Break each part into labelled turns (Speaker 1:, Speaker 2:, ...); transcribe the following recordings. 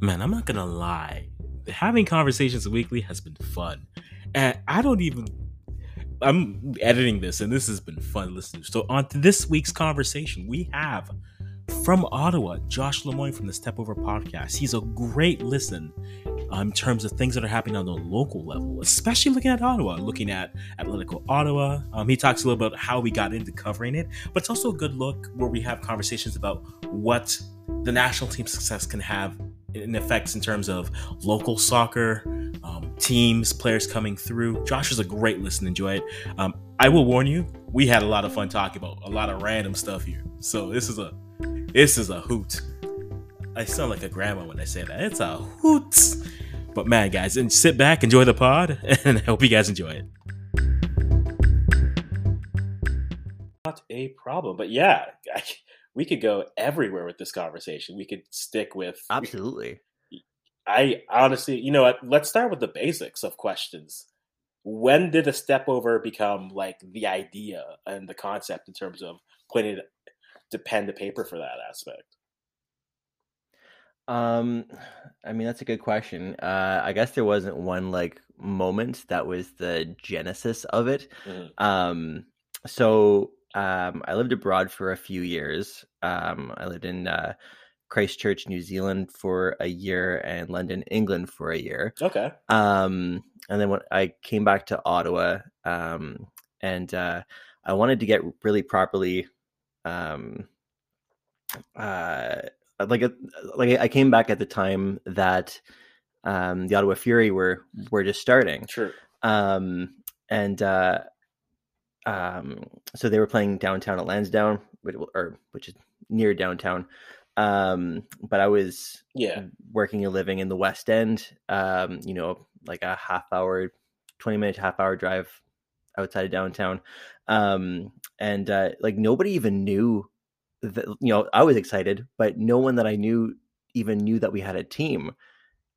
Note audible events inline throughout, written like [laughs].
Speaker 1: man, I'm not gonna lie. Having conversations weekly has been fun. And I don't even I'm editing this and this has been fun listening. So on to this week's conversation, we have from Ottawa, Josh Lemoyne from the Step Over podcast. He's a great listen um, in terms of things that are happening on the local level, especially looking at Ottawa, looking at Atletico Ottawa. Um, he talks a little about how we got into covering it, but it's also a good look where we have conversations about what the national team success can have in effects in terms of local soccer, um, teams, players coming through. Josh is a great listen. Enjoy it. Um, I will warn you, we had a lot of fun talking about a lot of random stuff here. So this is a this is a hoot. I sound like a grandma when I say that. It's a hoot. But man, guys, and sit back, enjoy the pod, [laughs] and I hope you guys enjoy it. Not a problem, but yeah, we could go everywhere with this conversation. We could stick with
Speaker 2: absolutely.
Speaker 1: I honestly, you know what? Let's start with the basics of questions. When did a step over become like the idea and the concept in terms of putting it to pen to paper for that aspect?
Speaker 2: Um, I mean that's a good question. Uh, I guess there wasn't one like moment that was the genesis of it. Mm-hmm. Um, so um, I lived abroad for a few years. Um, I lived in uh, Christchurch, New Zealand for a year, and London, England for a year.
Speaker 1: Okay.
Speaker 2: Um, and then when I came back to Ottawa, um, and uh, I wanted to get really properly, um, uh, like a, like I came back at the time that um, the Ottawa Fury were were just starting.
Speaker 1: Sure.
Speaker 2: Um, and uh, um, so they were playing downtown at Lansdowne, which, or which is near downtown. Um, but I was
Speaker 1: yeah
Speaker 2: working and living in the West End. Um, you know, like a half hour, twenty minute, half hour drive outside of downtown. Um, and uh, like nobody even knew that. You know, I was excited, but no one that I knew even knew that we had a team.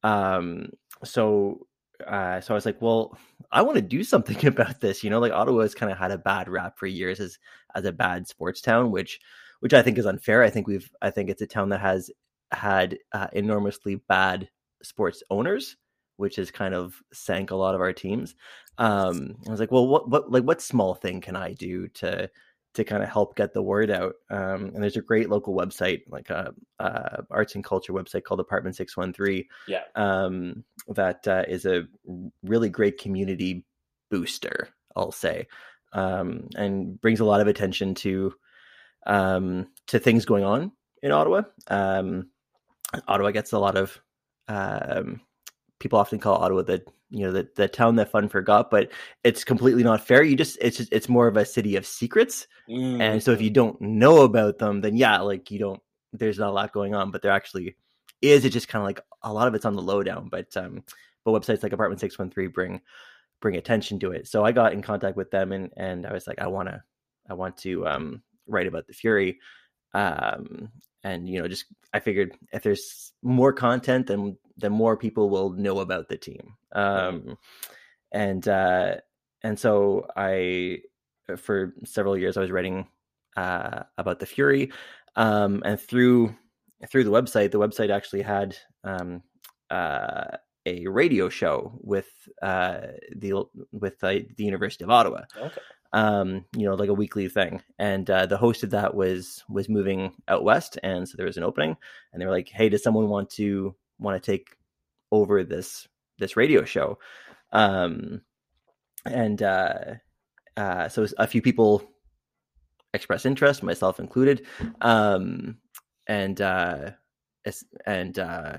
Speaker 2: Um, so uh, so I was like, well, I want to do something [laughs] about this. You know, like Ottawa has kind of had a bad rap for years as as a bad sports town, which which I think is unfair. I think we've I think it's a town that has had uh, enormously bad sports owners, which has kind of sank a lot of our teams. Um, I was like, well, what what like what small thing can I do to to kind of help get the word out. Um, and there's a great local website, like a, a, arts and culture website called Apartment Six One Three.
Speaker 1: Yeah,
Speaker 2: um, that uh, is a really great community booster, I'll say, um, and brings a lot of attention to um, to things going on in Ottawa. Um, Ottawa gets a lot of um, people often call Ottawa the you know the the town that fun forgot, but it's completely not fair. You just it's just, it's more of a city of secrets, mm. and so if you don't know about them, then yeah, like you don't. There's not a lot going on, but there actually is. It just kind of like a lot of it's on the lowdown, but um, but websites like Apartment Six One Three bring bring attention to it. So I got in contact with them, and and I was like, I want to I want to um write about the Fury, um, and you know just I figured if there's more content, then then more people will know about the team. Um, and uh, and so I, for several years, I was writing uh, about the Fury, um, and through through the website, the website actually had um, uh, a radio show with uh, the with uh, the University of Ottawa.
Speaker 1: Okay.
Speaker 2: Um, you know, like a weekly thing, and uh, the host of that was was moving out west, and so there was an opening, and they were like, "Hey, does someone want to want to take over this this radio show um and uh uh so a few people expressed interest myself included um and uh and uh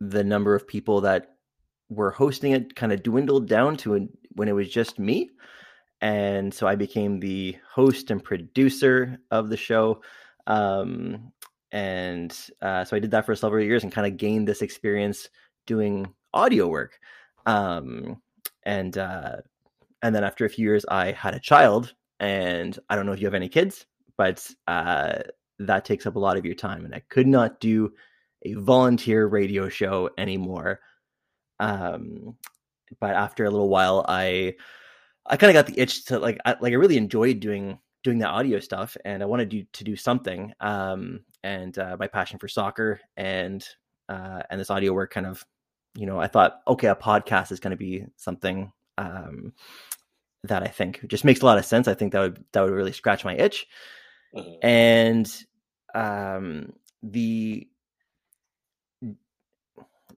Speaker 2: the number of people that were hosting it kind of dwindled down to when it was just me and so i became the host and producer of the show um and uh, so I did that for several years and kind of gained this experience doing audio work. Um, and uh, and then after a few years, I had a child, and I don't know if you have any kids, but uh, that takes up a lot of your time, and I could not do a volunteer radio show anymore. Um, but after a little while, I I kind of got the itch to like I, like I really enjoyed doing doing the audio stuff and I wanted to, to do something. Um, and uh, my passion for soccer and uh, and this audio work kind of, you know, I thought, okay, a podcast is going to be something um, that I think just makes a lot of sense. I think that would that would really scratch my itch, mm-hmm. and um, the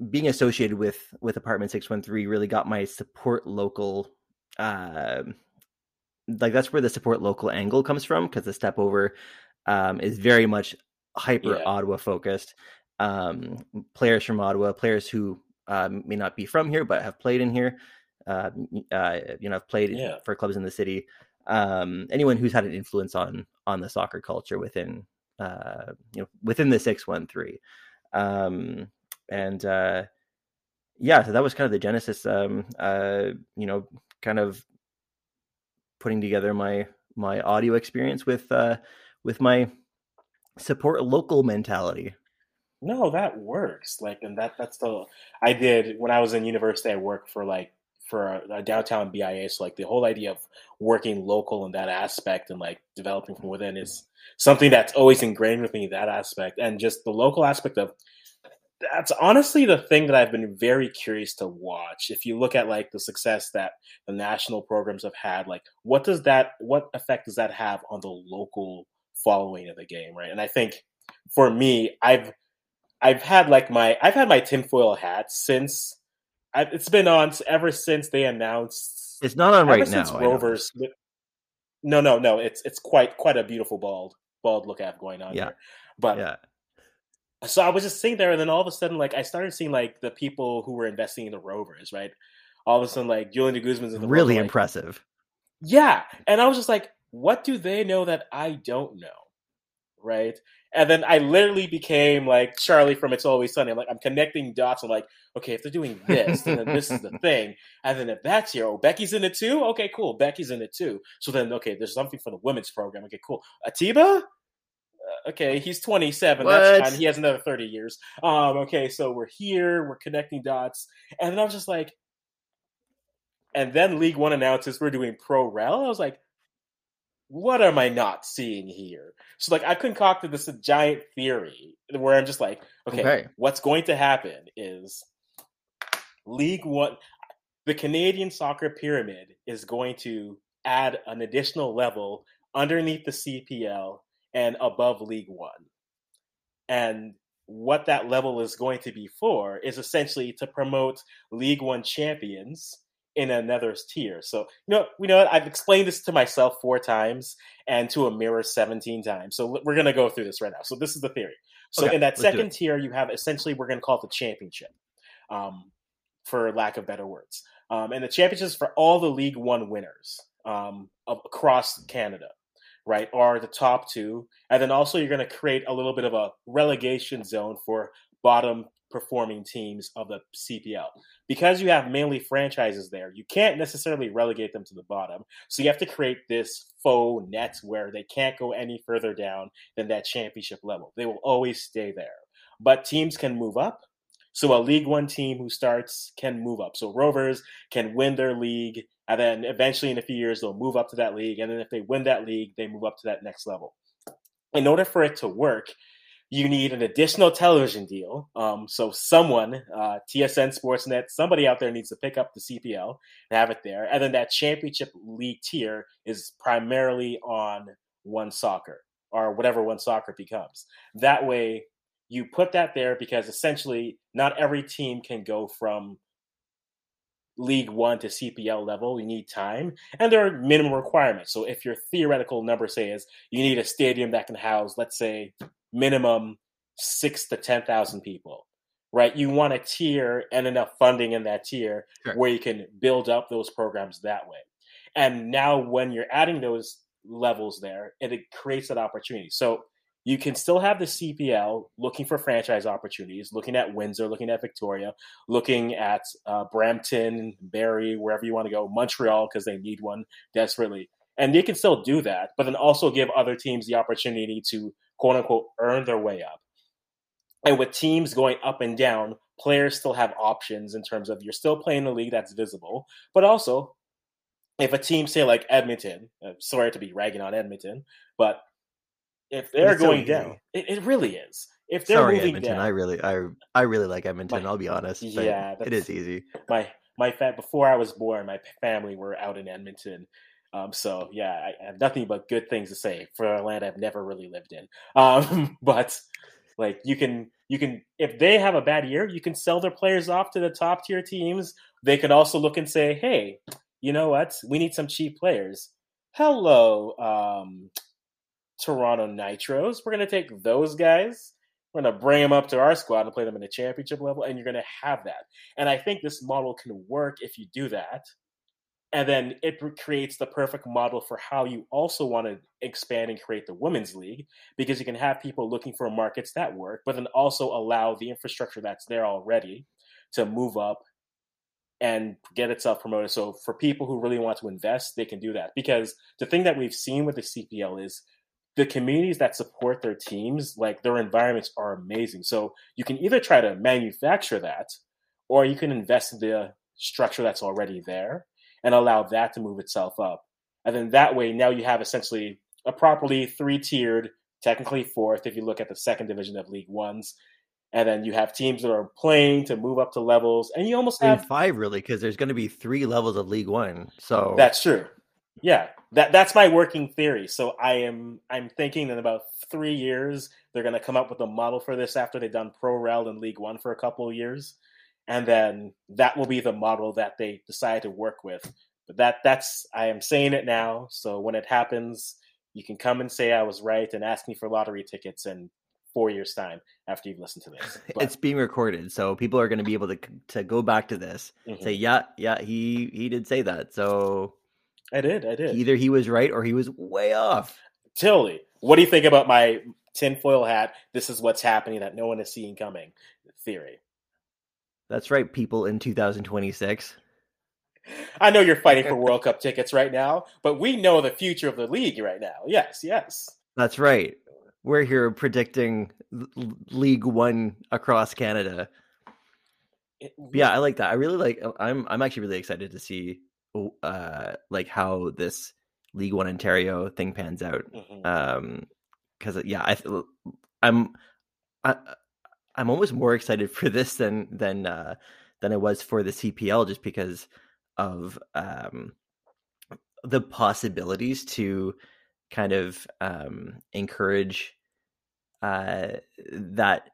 Speaker 2: being associated with with apartment 613 really got my support local uh, like that's where the support local angle comes from because the step over um, is very much hyper yeah. ottawa focused um, players from ottawa players who um, may not be from here but have played in here uh, uh, you know have played yeah. for clubs in the city um, anyone who's had an influence on on the soccer culture within uh, you know within the 613 um, and uh, yeah, so that was kind of the genesis. Um, uh, you know, kind of putting together my my audio experience with uh, with my support local mentality.
Speaker 1: No, that works. Like, and that that's the I did when I was in university. I worked for like for a, a, downtown BIA. So like the whole idea of working local in that aspect and like developing from within is something that's always ingrained with me. That aspect and just the local aspect of that's honestly the thing that I've been very curious to watch. If you look at like the success that the national programs have had, like what does that what effect does that have on the local following of the game, right? And I think for me, I've I've had like my I've had my tinfoil hat since I've, it's been on ever since they announced.
Speaker 2: It's not on right now.
Speaker 1: Rovers. No, no, no. It's it's quite quite a beautiful bald bald look I have going on yeah. here. But yeah so I was just sitting there, and then all of a sudden, like I started seeing like the people who were investing in the Rovers, right? All of a sudden, like Julian de Guzman's in the
Speaker 2: really
Speaker 1: Rover,
Speaker 2: impressive. Like,
Speaker 1: yeah, and I was just like, what do they know that I don't know, right? And then I literally became like Charlie from It's Always Sunny. I'm like, I'm connecting dots. I'm like, okay, if they're doing this, then this is the [laughs] thing. And then if that's here, oh, Becky's in it too. Okay, cool. Becky's in it too. So then, okay, there's something for the women's program. Okay, cool. Atiba, okay, he's 27. What? That's fine. He has another 30 years. Um, okay, so we're here, we're connecting dots. And then I was just like, and then League One announces we're doing pro rel. I was like, what am I not seeing here? So like I concocted this giant theory where I'm just like, okay, okay, what's going to happen is League One the Canadian soccer pyramid is going to add an additional level underneath the CPL and above League One. And what that level is going to be for is essentially to promote League One champions in another tier. So, you know, we know I've explained this to myself four times and to a mirror 17 times. So we're going to go through this right now. So this is the theory. So okay, in that second tier, you have essentially, we're going to call it the championship, um, for lack of better words. Um, and the championships for all the League One winners um, across Canada right, are the top two. And then also you're going to create a little bit of a relegation zone for bottom performing teams of the CPL. Because you have mainly franchises there, you can't necessarily relegate them to the bottom. So you have to create this faux net where they can't go any further down than that championship level. They will always stay there. But teams can move up. So a League One team who starts can move up. So Rovers can win their league and then eventually in a few years they'll move up to that league and then if they win that league they move up to that next level. In order for it to work you need an additional television deal. Um, so someone uh, tsn sportsnet somebody out there needs to pick up the cpl and have it there and then that championship league tier is primarily on one soccer or whatever one soccer becomes. That way you put that there because essentially not every team can go from League One to CPL level, you need time, and there are minimum requirements. So if your theoretical number says you need a stadium that can house, let's say, minimum six to ten thousand people, right? You want a tier and enough funding in that tier sure. where you can build up those programs that way. And now, when you're adding those levels there, it, it creates that opportunity. So you can still have the CPL looking for franchise opportunities, looking at Windsor, looking at Victoria, looking at uh, Brampton, Barrie, wherever you want to go, Montreal, because they need one desperately. And they can still do that, but then also give other teams the opportunity to quote unquote earn their way up. And with teams going up and down, players still have options in terms of you're still playing a league that's visible, but also if a team, say like Edmonton, uh, sorry to be ragging on Edmonton, but if they're going so down, it, it, really is. if they're
Speaker 2: Sorry,
Speaker 1: moving
Speaker 2: Edmonton.
Speaker 1: down,
Speaker 2: I really, I, I really like Edmonton.
Speaker 1: My-
Speaker 2: I'll be honest. but
Speaker 1: yeah,
Speaker 2: it is easy.
Speaker 1: my my fa- before I was born, my family were out in Edmonton. Um, so yeah, I, I have nothing but good things to say for a land I've never really lived in. [laughs] Um, but like you can you can if they have a bad year, you can sell their players off to the top tier teams. They could also look and say, hey, you know what? We need some cheap players. Hello, um, Toronto Nitros. We're gonna take those guys. We're gonna bring them up to our squad and play them in a championship level, and you're gonna have that. And I think this model can work if you do that. And then it creates the perfect model for how you also want to expand and create the women's league because you can have people looking for markets that work, but then also allow the infrastructure that's there already to move up and get itself promoted. So for people who really want to invest, they can do that. Because the thing that we've seen with the CPL is the communities that support their teams, like their environments are amazing. So you can either try to manufacture that or you can invest in the structure that's already there and allow that to move itself up. And then that way, now you have essentially a properly three tiered, technically fourth, if you look at the second division of League Ones. And then you have teams that are playing to move up to levels, and you almost have
Speaker 2: five really, because there's going to be three levels of League One. So
Speaker 1: That's true. Yeah, that that's my working theory. So I am I'm thinking in about three years they're going to come up with a model for this after they've done Pro Rel and League One for a couple of years, and then that will be the model that they decide to work with. But that that's I am saying it now. So when it happens, you can come and say I was right and ask me for lottery tickets in four years time after you've listened to this. [laughs] But-
Speaker 2: it's being recorded, so people are going to be able to to go back to this,
Speaker 1: Mhm.
Speaker 2: say, yeah, yeah, he he did say that. So
Speaker 1: I did, I did.
Speaker 2: either he was right or he was way off.
Speaker 1: Tilly, what do you think about my tinfoil hat? This is what's happening that no one is seeing coming theory.
Speaker 2: That's right, people in 2026.
Speaker 1: I know you're fighting for [laughs] World Cup tickets right now, but we know the future of the league right now. Yes, yes.
Speaker 2: That's right. We're here predicting League One across Canada.
Speaker 1: It-
Speaker 2: yeah, I like that. I really like. I'm I'm actually really excited to see, uh, like how this League One Ontario thing pans out.
Speaker 1: Mhm.
Speaker 2: um because yeah I, I'm, I, i'm almost more excited for this than than uh than i was for the cpl just because of um the possibilities to kind of um encourage uh that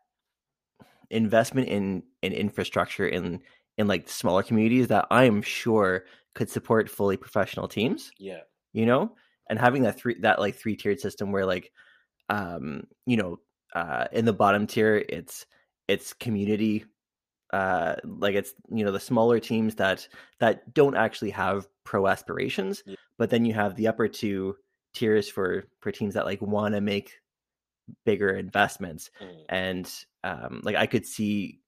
Speaker 2: investment in in infrastructure in in like smaller communities that i'm sure could support fully professional teams
Speaker 1: yeah.
Speaker 2: you know and having that three that like three tiered system where like um you know uh in the bottom tier it's it's community uh like it's you know the smaller teams that that don't actually have pro aspirations
Speaker 1: Yeah.
Speaker 2: but then you have the upper two tiers for for teams that like want to make bigger investments
Speaker 1: Mm.
Speaker 2: and um like i could see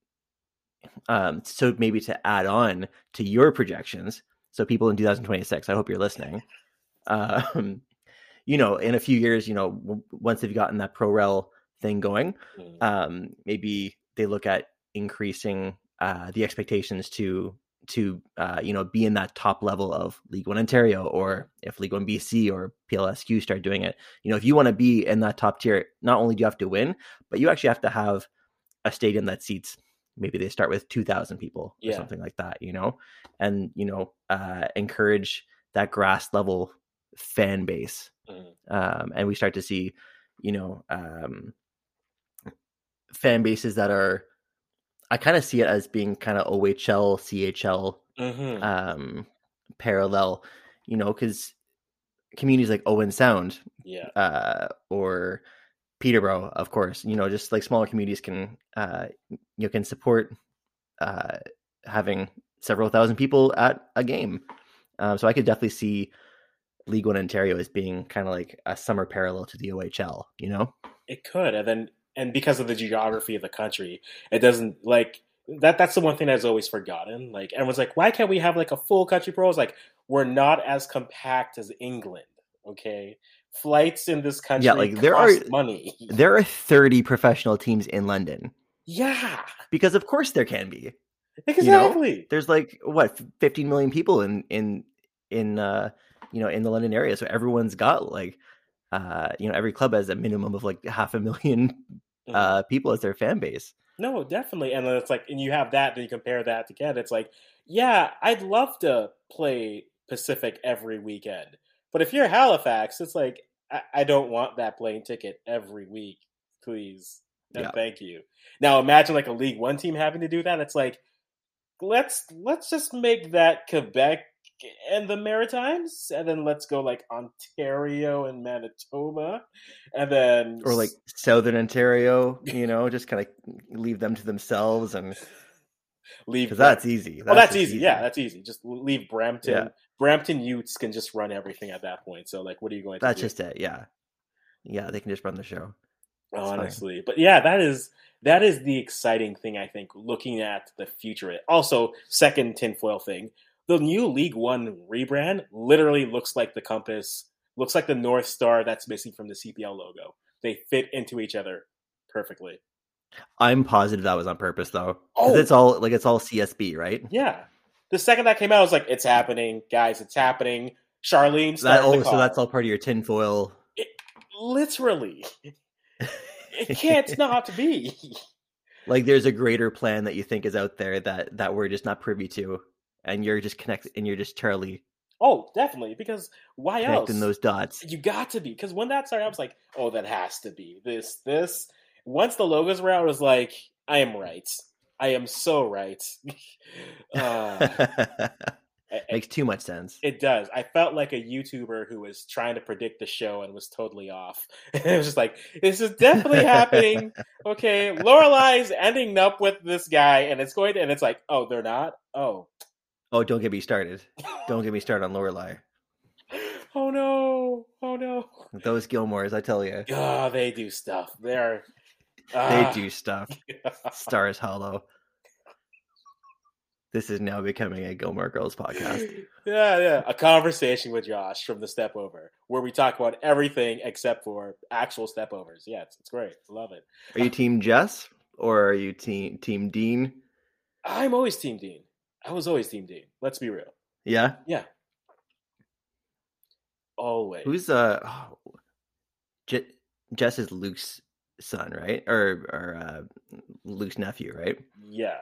Speaker 2: um so maybe to add on to your projections so people in 2026 i hope you're listening um you know in a few years you know w- once they've gotten that pro rel thing going
Speaker 1: Mm.
Speaker 2: um maybe they look at increasing uh the expectations to to uh you know be in that top level of league one ontario or if league one bc or plsq start doing it you know if you want to be in that top tier not only do you have to win but you actually have to have a stadium that seats maybe they start with 2000 people or something like that you know and you know uh encourage that grass level fan base
Speaker 1: Mm.
Speaker 2: um and we start to see you know um fan bases that are i kind of see it as being kind of ohl chl
Speaker 1: Mhm.
Speaker 2: um parallel you know because communities like owen sound
Speaker 1: yeah.
Speaker 2: uh, or Peterborough, of course. You know, just like smaller communities can uh, you can support uh, having several thousand people at a game. Um, so I could definitely see League One Ontario as being kind of like a summer parallel to the OHL. You know,
Speaker 1: It could, and then and because of the geography of the country, it doesn't like that. That's the one thing that's always forgotten. Like everyone's like, why can't we have like a full country pro? It's like we're not as compact as England. Okay, flights in this country, yeah,
Speaker 2: like, there
Speaker 1: cost
Speaker 2: are-
Speaker 1: money.
Speaker 2: there are thirty professional teams in London
Speaker 1: Yeah,
Speaker 2: because, of course, there can be.
Speaker 1: exactly.
Speaker 2: There's like what 15 million people in in in uh you know in the London area, so everyone's got like uh you know every club has a minimum of like half a million
Speaker 1: Mhm.
Speaker 2: uh, people as their fan base.
Speaker 1: No, definitely. And then it's like, and you have that, then you compare that to Canada. It's like, yeah, I'd love to play Pacific every weekend. But if you're Halifax, it's like, I, I don't want that plane ticket every week, please. And
Speaker 2: Yeah.
Speaker 1: thank you. Now imagine like a League One team having to do that. It's like, let's let's just make that Quebec and the Maritimes, and then let's go like Ontario and Manitoba, and then
Speaker 2: Or like Southern Ontario, you know, just kind of leave them to themselves, and
Speaker 1: leave
Speaker 2: because that's easy.
Speaker 1: Well, that's
Speaker 2: just
Speaker 1: easy. Yeah, that's easy. Just leave Brampton.
Speaker 2: Yeah.
Speaker 1: Brampton Utes can just run everything at that point. So, like, what are you going to
Speaker 2: that's
Speaker 1: do?
Speaker 2: just it. Yeah, yeah, they can just run the show. that's fine.
Speaker 1: honestly. But yeah, that is that is the exciting thing. I think looking at the future. Also, second tinfoil thing: the new League One rebrand literally looks like the compass, looks like the North Star that's missing from the CPL logo. They fit into each other perfectly.
Speaker 2: I'm positive that was on purpose, though.
Speaker 1: Oh.
Speaker 2: it's all like it's all CSB, right?
Speaker 1: Yeah. The second that came out, I was like, "It's happening, guys! It's happening." Charlene
Speaker 2: That oh, so that's all part of your tinfoil.
Speaker 1: literally. [laughs] It can't not be.
Speaker 2: like there's a greater plan that you think is out there that that we're just not privy to, and you're just connect and you're just Charlie
Speaker 1: Oh, definitely. Because why else?
Speaker 2: connecting those dots.
Speaker 1: You got to be. Because when that started, I was like, oh, that has to be this, this. Once the logos were out, I was like, I am right. I am so right. [laughs] uh,
Speaker 2: Makes too much sense.
Speaker 1: It does. I felt like a YouTuber who was trying to predict the show and was totally off. [laughs] it was just like, this is definitely happening. [laughs] Okay, Lorelai's ending up with this guy, and it's going to, and it's like, oh, they're not. Oh,
Speaker 2: Oh, don't get me started. Don't get me started on Lorelai.
Speaker 1: oh no, oh no.
Speaker 2: Those Gilmores, I tell you,
Speaker 1: Oh, they do stuff. They're
Speaker 2: they do stuff. Stars Hollow. This is now becoming a Gilmore Girls podcast. [laughs]
Speaker 1: Yeah, yeah. A conversation with Josh from the Step Over, where we talk about everything except for actual step overs. Yeah, it's, it's great. Love it.
Speaker 2: Are you Team Jess or are you Team Team Dean?
Speaker 1: I'm always Team Dean. I was always Team Dean. Let's be real.
Speaker 2: Yeah.
Speaker 1: Yeah. Always.
Speaker 2: Who's uh oh, Je- Jess is Luke's son, right? Or or uh, Luke's nephew, right?
Speaker 1: yeah.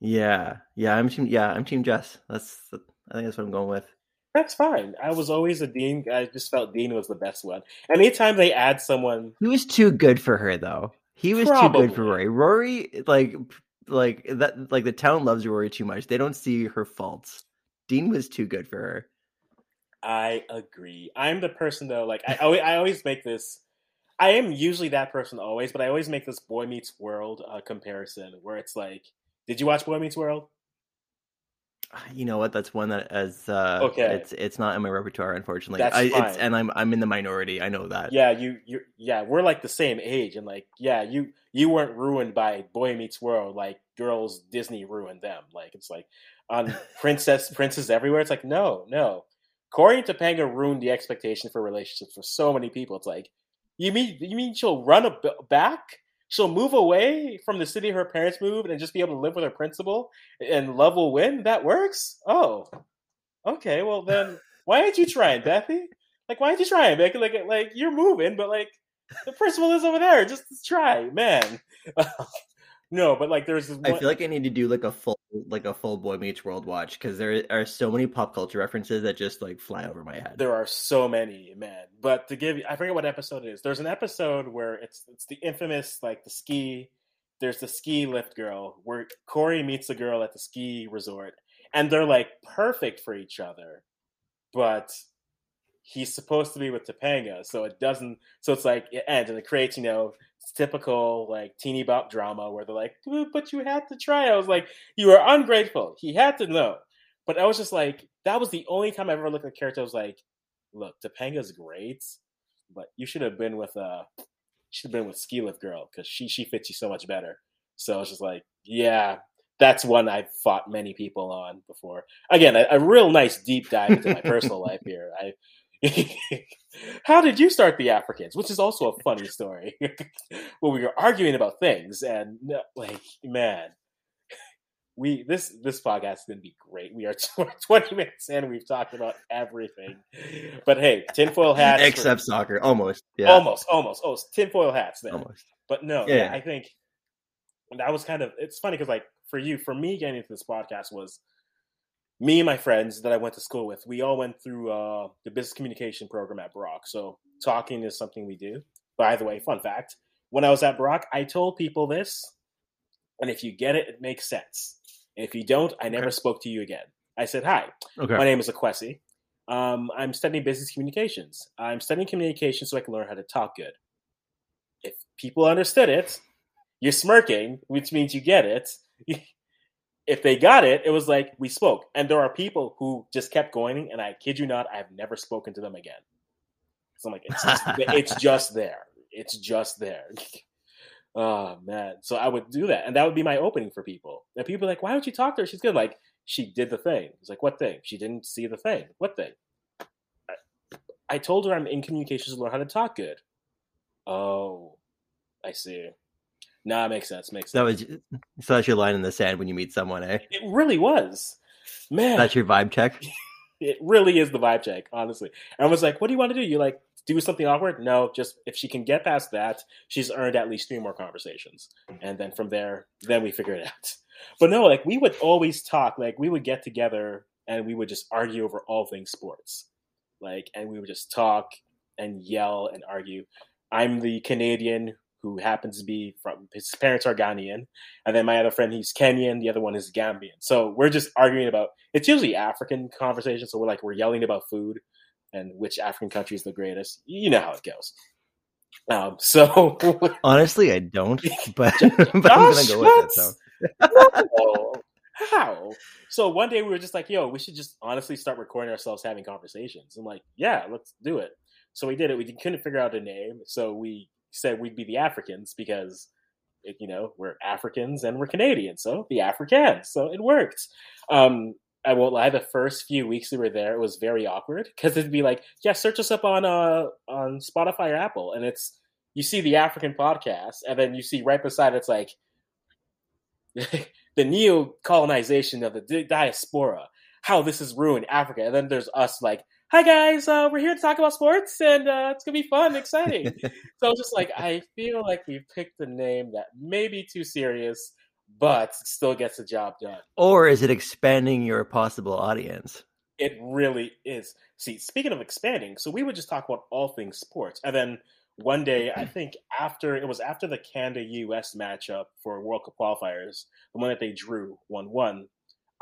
Speaker 2: Yeah, yeah. I'm team. Yeah, I'm Team Jess. That's I think that's what I'm going with.
Speaker 1: That's fine. I was always a Dean. I just felt Dean was the best one. Anytime they add someone,
Speaker 2: He was too good for her, though. He was too good for Rory. Rory, like, like that, like the town loves Rory too much. They don't see her faults. Dean was too good for her.
Speaker 1: I agree. I'm the person though. Like I, always, I always make this. I am usually that person always, but I always make this Boy Meets World uh, comparison where it's like, did you watch Boy Meets World?
Speaker 2: You know what? That's one that as uh,
Speaker 1: Okay.
Speaker 2: It's it's not in my repertoire, unfortunately.
Speaker 1: That's
Speaker 2: I, it's
Speaker 1: fine.
Speaker 2: and I'm I'm in the minority. I know that.
Speaker 1: Yeah, you, you, yeah, we're like the same age, and like, yeah, you, you weren't ruined by Boy Meets World like girls Disney ruined them. Like it's like on [laughs] Princess Princes Everywhere. It's like no, no. Corey and Topanga ruined the expectation for relationships for so many people. It's like you mean you mean she'll run a b- back? She'll move away from the city her parents moved and just be able to live with her principal and love will win? That works? Oh. Okay, well then [laughs] why aren't you trying, Bethy? Like why aren't you trying, Becky? Like like you're moving, but like the principal is over there. Just try, man. [laughs] no, but like there's this
Speaker 2: I feel like I need to do like a full like a full Boy Meets World watch because there are so many pop culture references that just like fly over my head.
Speaker 1: There are so many, man. But to give you, I forget what episode it is. There's an episode where it's it's the infamous like the ski. There's the ski lift girl where Corey meets a girl at the ski resort, and they're like perfect for each other, but he's supposed to be with Topanga, so it doesn't. So it's like it ends, and it creates you know typical like teeny bop drama where they're like, "But you had to try." I was like, "You are ungrateful." He had to know. But I was just like, that was the only time I ever looked at the character. I was like, look, Topanga's great, but you should have been with uh should have been with Ski Lift Girl because she she fits you so much better. So I was just like, yeah, that's one I've fought many people on before. Again, a, a real nice deep dive into my personal [laughs] life here. I [laughs] how did you start the Africans? Which is also a funny story. [laughs] where we were arguing about things and like, man, we this this podcast is going to be great. We are [laughs] 20 minutes in. We've talked about everything, but hey, tinfoil hats
Speaker 2: except for, soccer, almost,
Speaker 1: yeah, almost, almost, oh, tinfoil hats, then.
Speaker 2: almost.
Speaker 1: But no, yeah. yeah, I think that was kind of it's funny because like for you, for me, getting into this podcast was me and my friends that I went to school with. We all went through uh, the business communication program at Brock, so talking is something we do. By the way, fun fact: when I was at Brock, I told people this, and if you get it, it makes sense. And if you don't, I never okay. spoke to you again. I said, "Hi, okay. my name is Akwesi. Um, I'm studying business communications. I'm studying communication so I can learn how to talk good. If people understood it, you're smirking, which means you get it. [laughs] if they got it, it was like we spoke. And there are people who just kept going, and I kid you not, I have never spoken to them again. So I'm like, it's just, [laughs] it's just there. It's just there. [laughs] oh man. So I would do that. And that would be my opening for people. And people like, why would you talk to her? She's good. Like, she did the thing. It's like, what thing? She didn't see the thing. What thing? I, I told her I'm in communications to learn how to talk good. Oh, I see. Nah, makes sense. Makes sense.
Speaker 2: That was so that's your line in the sand when you meet someone, eh?
Speaker 1: It really was, man.
Speaker 2: That's your vibe check. [laughs]
Speaker 1: it really is the vibe check, honestly. And I was like, "What do you want to do?" You like do something awkward? No, just if she can get past that, she's earned at least three more conversations, and then from there, then we figure it out. [laughs] But no, like we would always talk. Like we would get together and we would just argue over all things sports, like, and we would just talk and yell and argue. I'm the Canadian who happens to be from his parents are Ghanaian, and then my other friend he's Kenyan, the other one is Gambian. So we're just arguing about it's usually African conversations. So we're like we're yelling about food and which African country is the greatest. You know how it goes. Um, [laughs] so
Speaker 2: honestly, I don't, [laughs] but, but I'm gonna go with it. So.
Speaker 1: no. How? So one day we were just like, "Yo, we should just honestly start recording ourselves having conversations." I'm like, "Yeah, let's do it." So we did it. We couldn't figure out a name, so we said we'd be the Africans because you know we're Africans and we're Canadians, so the Africans. So it worked. Um, I won't lie. The first few weeks we were there, it was very awkward because it'd be like, "Yeah, search us up on uh on Spotify or Apple," and it's you see the African podcast, and then you see right beside it's like [laughs] the neo colonization of the diaspora, how this has ruined Africa, and then there's us like hi guys, uh, we're here to talk about sports, and uh, it's gonna be fun, exciting. [laughs] so just like I feel like we picked a name that may be too serious, but still gets the job done.
Speaker 2: Or is it expanding your possible audience?
Speaker 1: It really is. See, speaking of expanding, so we would just talk about all things sports, and then one day, I [clears throat] think after it was after the Canada US matchup for World Cup qualifiers, the one that they drew one one.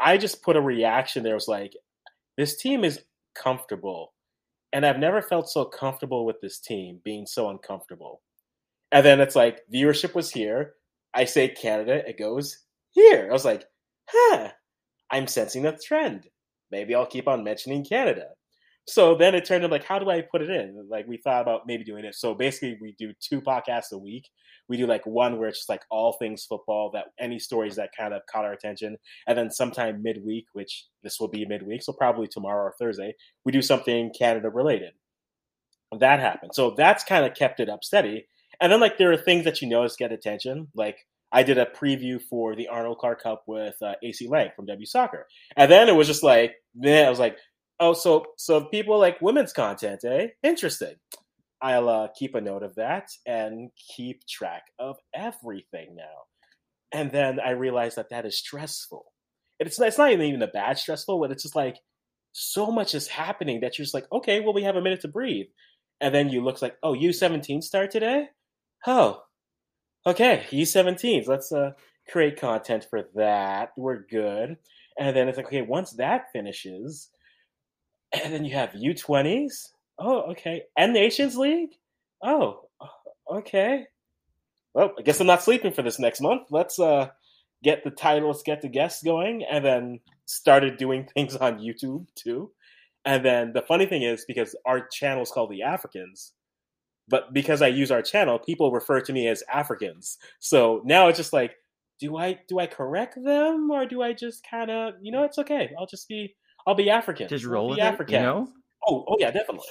Speaker 1: I just put a reaction there. It was like, this team is comfortable. And I've never felt so comfortable with this team being so uncomfortable. And then it's like viewership was here. I say Canada, it goes here. I was like, huh, I'm sensing a trend. Maybe I'll keep on mentioning Canada. So then it turned into like, how do I put it in? Like we thought about maybe doing it. So basically, we do two podcasts a week. We do like one where it's just like all things football, that any stories that kind of caught our attention, and then sometime midweek, which this will be midweek, so probably tomorrow or Thursday, we do something Canada related. That happened. So that's kind of kept it up steady. And then like there are things that you notice get attention, like I did a preview for the Arnold Clark Cup with uh, AC Lang from W Soccer, and then it was just like, man, I was like, Oh, so so people like women's content, eh? Interesting. I'll uh, keep a note of that and keep track of everything now. And then I realized that that is stressful. It's it's not even a bad stressful, but it's just like so much is happening that you're just like, okay, well, we have a minute to breathe. And then you look like, oh, U17 start today? Oh, okay, U17s. Let's uh, create content for that. We're good. And then it's like, okay, once that finishes, and then you have U20s. Oh, okay. And Nations League. Oh, okay. Well, I guess I'm not sleeping for this next month. Let's uh get the titles, get the guests going, and then started doing [laughs] things on YouTube too. And then the funny thing is because our channel is called The Africans, but because I use our channel, people refer to me as Africans. So now it's just like, do I do I correct them or do I just kind of you know it's okay? I'll just be I'll be African.
Speaker 2: Just roll
Speaker 1: with
Speaker 2: it, African. You know?
Speaker 1: Oh, oh yeah, definitely.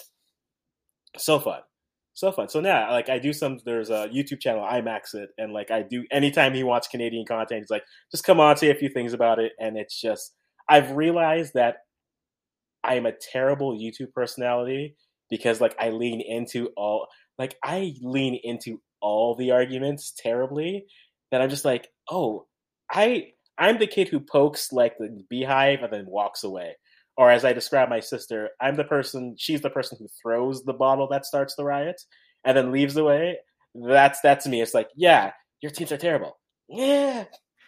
Speaker 1: So fun. so fun. So now, like I do some. There's a YouTube channel, IMAX it, and like I do anytime he wants Canadian content, he's like, just come on, say a few things about it, and it's just I've realized that I am a terrible YouTube personality because like I lean into all like I lean into all the arguments terribly that I'm just like, oh, I I'm the kid who pokes like the beehive and then walks away. Or as I describe my sister, I'm the person she's the person who throws the bottle that starts the riot and then leaves away. That's that's me. It's like, yeah, your teams are terrible. Yeah.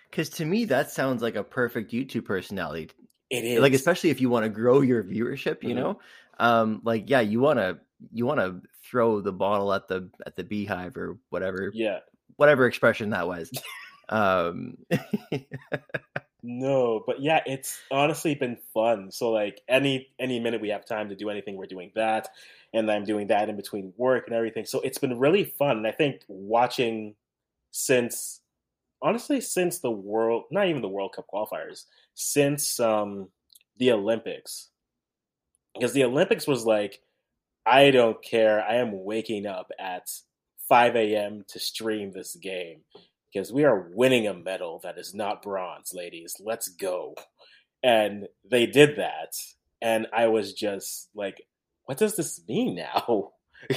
Speaker 2: Because to me, that sounds like a perfect YouTube personality.
Speaker 1: It is
Speaker 2: Like, especially if you want to grow your viewership, you
Speaker 1: Mhm.
Speaker 2: know, um, like yeah, you want to you want to throw the bottle at the at the beehive or whatever
Speaker 1: yeah.
Speaker 2: whatever expression that was. [laughs] um, [laughs]
Speaker 1: No, but yeah, it's honestly been fun. So like any any minute we have time to do anything, we're doing that, and I'm doing that in between work and everything. So it's been really fun. And I think watching since honestly since the world, not even the World Cup qualifiers, since um the Olympics, because the Olympics was like, I don't care. I am waking up at 5 a.m. to stream this game because we are winning a medal that is not bronze, ladies. Let's go. And they did that. And I was just like, what does this mean now? [laughs]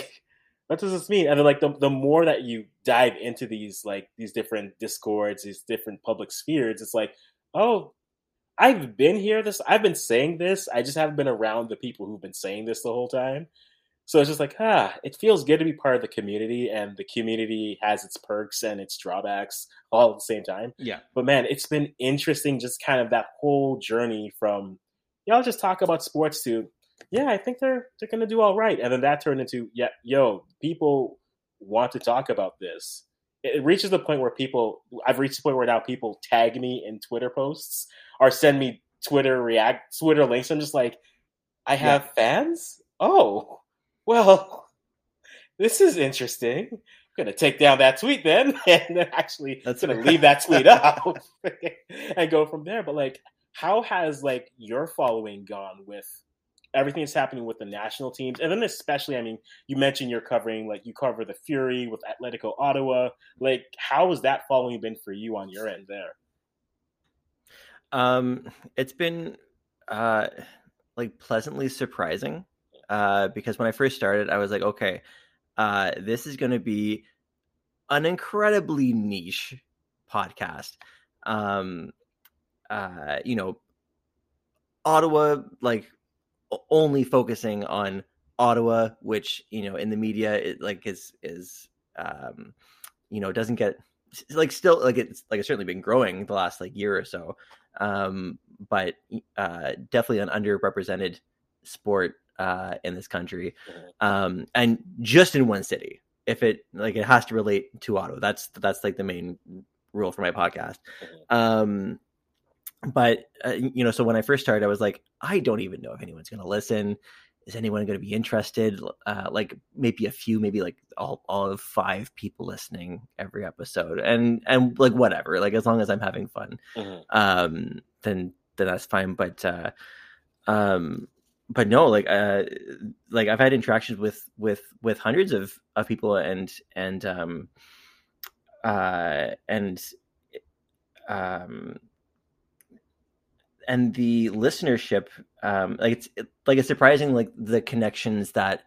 Speaker 1: what does this mean? And then like the, the more that you dive into these like these different discords, these different public spheres, it's like, oh, I've been here this I've been saying this. I just haven't been around the people who've been saying this the whole time. So it's just like, ah, it feels good to be part of the community, and the community has its perks and its drawbacks all at the same time.
Speaker 2: yeah,
Speaker 1: But man, it's been interesting, just kind of that whole journey from y'all just talk about sports to, yeah, I think they're they're gonna do all right, and then that turned into, yeah, yo, people want to talk about this. It it reaches the point where people, I've reached the point where now people tag me in Twitter posts or send me Twitter react Twitter links. I'm just like, I have fans. Oh, well, this is interesting. I'm gonna take down that tweet then, [laughs] and then actually
Speaker 2: That's
Speaker 1: gonna
Speaker 2: right.
Speaker 1: leave that tweet [laughs] up [laughs] and go from there. But like, how has like your following gone with everything that's happening with the national teams, and then especially, I mean, you mentioned you're covering like you cover the Fury with Atletico Ottawa. Like, how has that following been for you on your end there?
Speaker 2: um, it's been uh, like pleasantly surprising uh, because when I first started, I was like, okay, uh, this is going to be an incredibly niche podcast. Um, uh, you know, Ottawa, like only focusing on Ottawa, which you know in the media, it like is is um, you know doesn't get like still like it's like it's certainly been growing the last like year or so, um, but uh, definitely an underrepresented sport uh, in this country, um, and just in one city. If it like it has to relate to Ottawa, that's that's like the main rule for my podcast. Um, but uh, you know, so when I first started, I was like, I don't even know if anyone's going to listen. Is anyone going to be interested? Uh, like maybe a few, maybe like all, all of five people listening every episode, and and like whatever. Like as long as I'm having fun,
Speaker 1: Mhm.
Speaker 2: um, then then that's fine. But uh, um, but no, like uh, like I've had interactions with with with hundreds of of people, and and um, uh, and um and the listenership um like it's it, like it's surprising like the connections that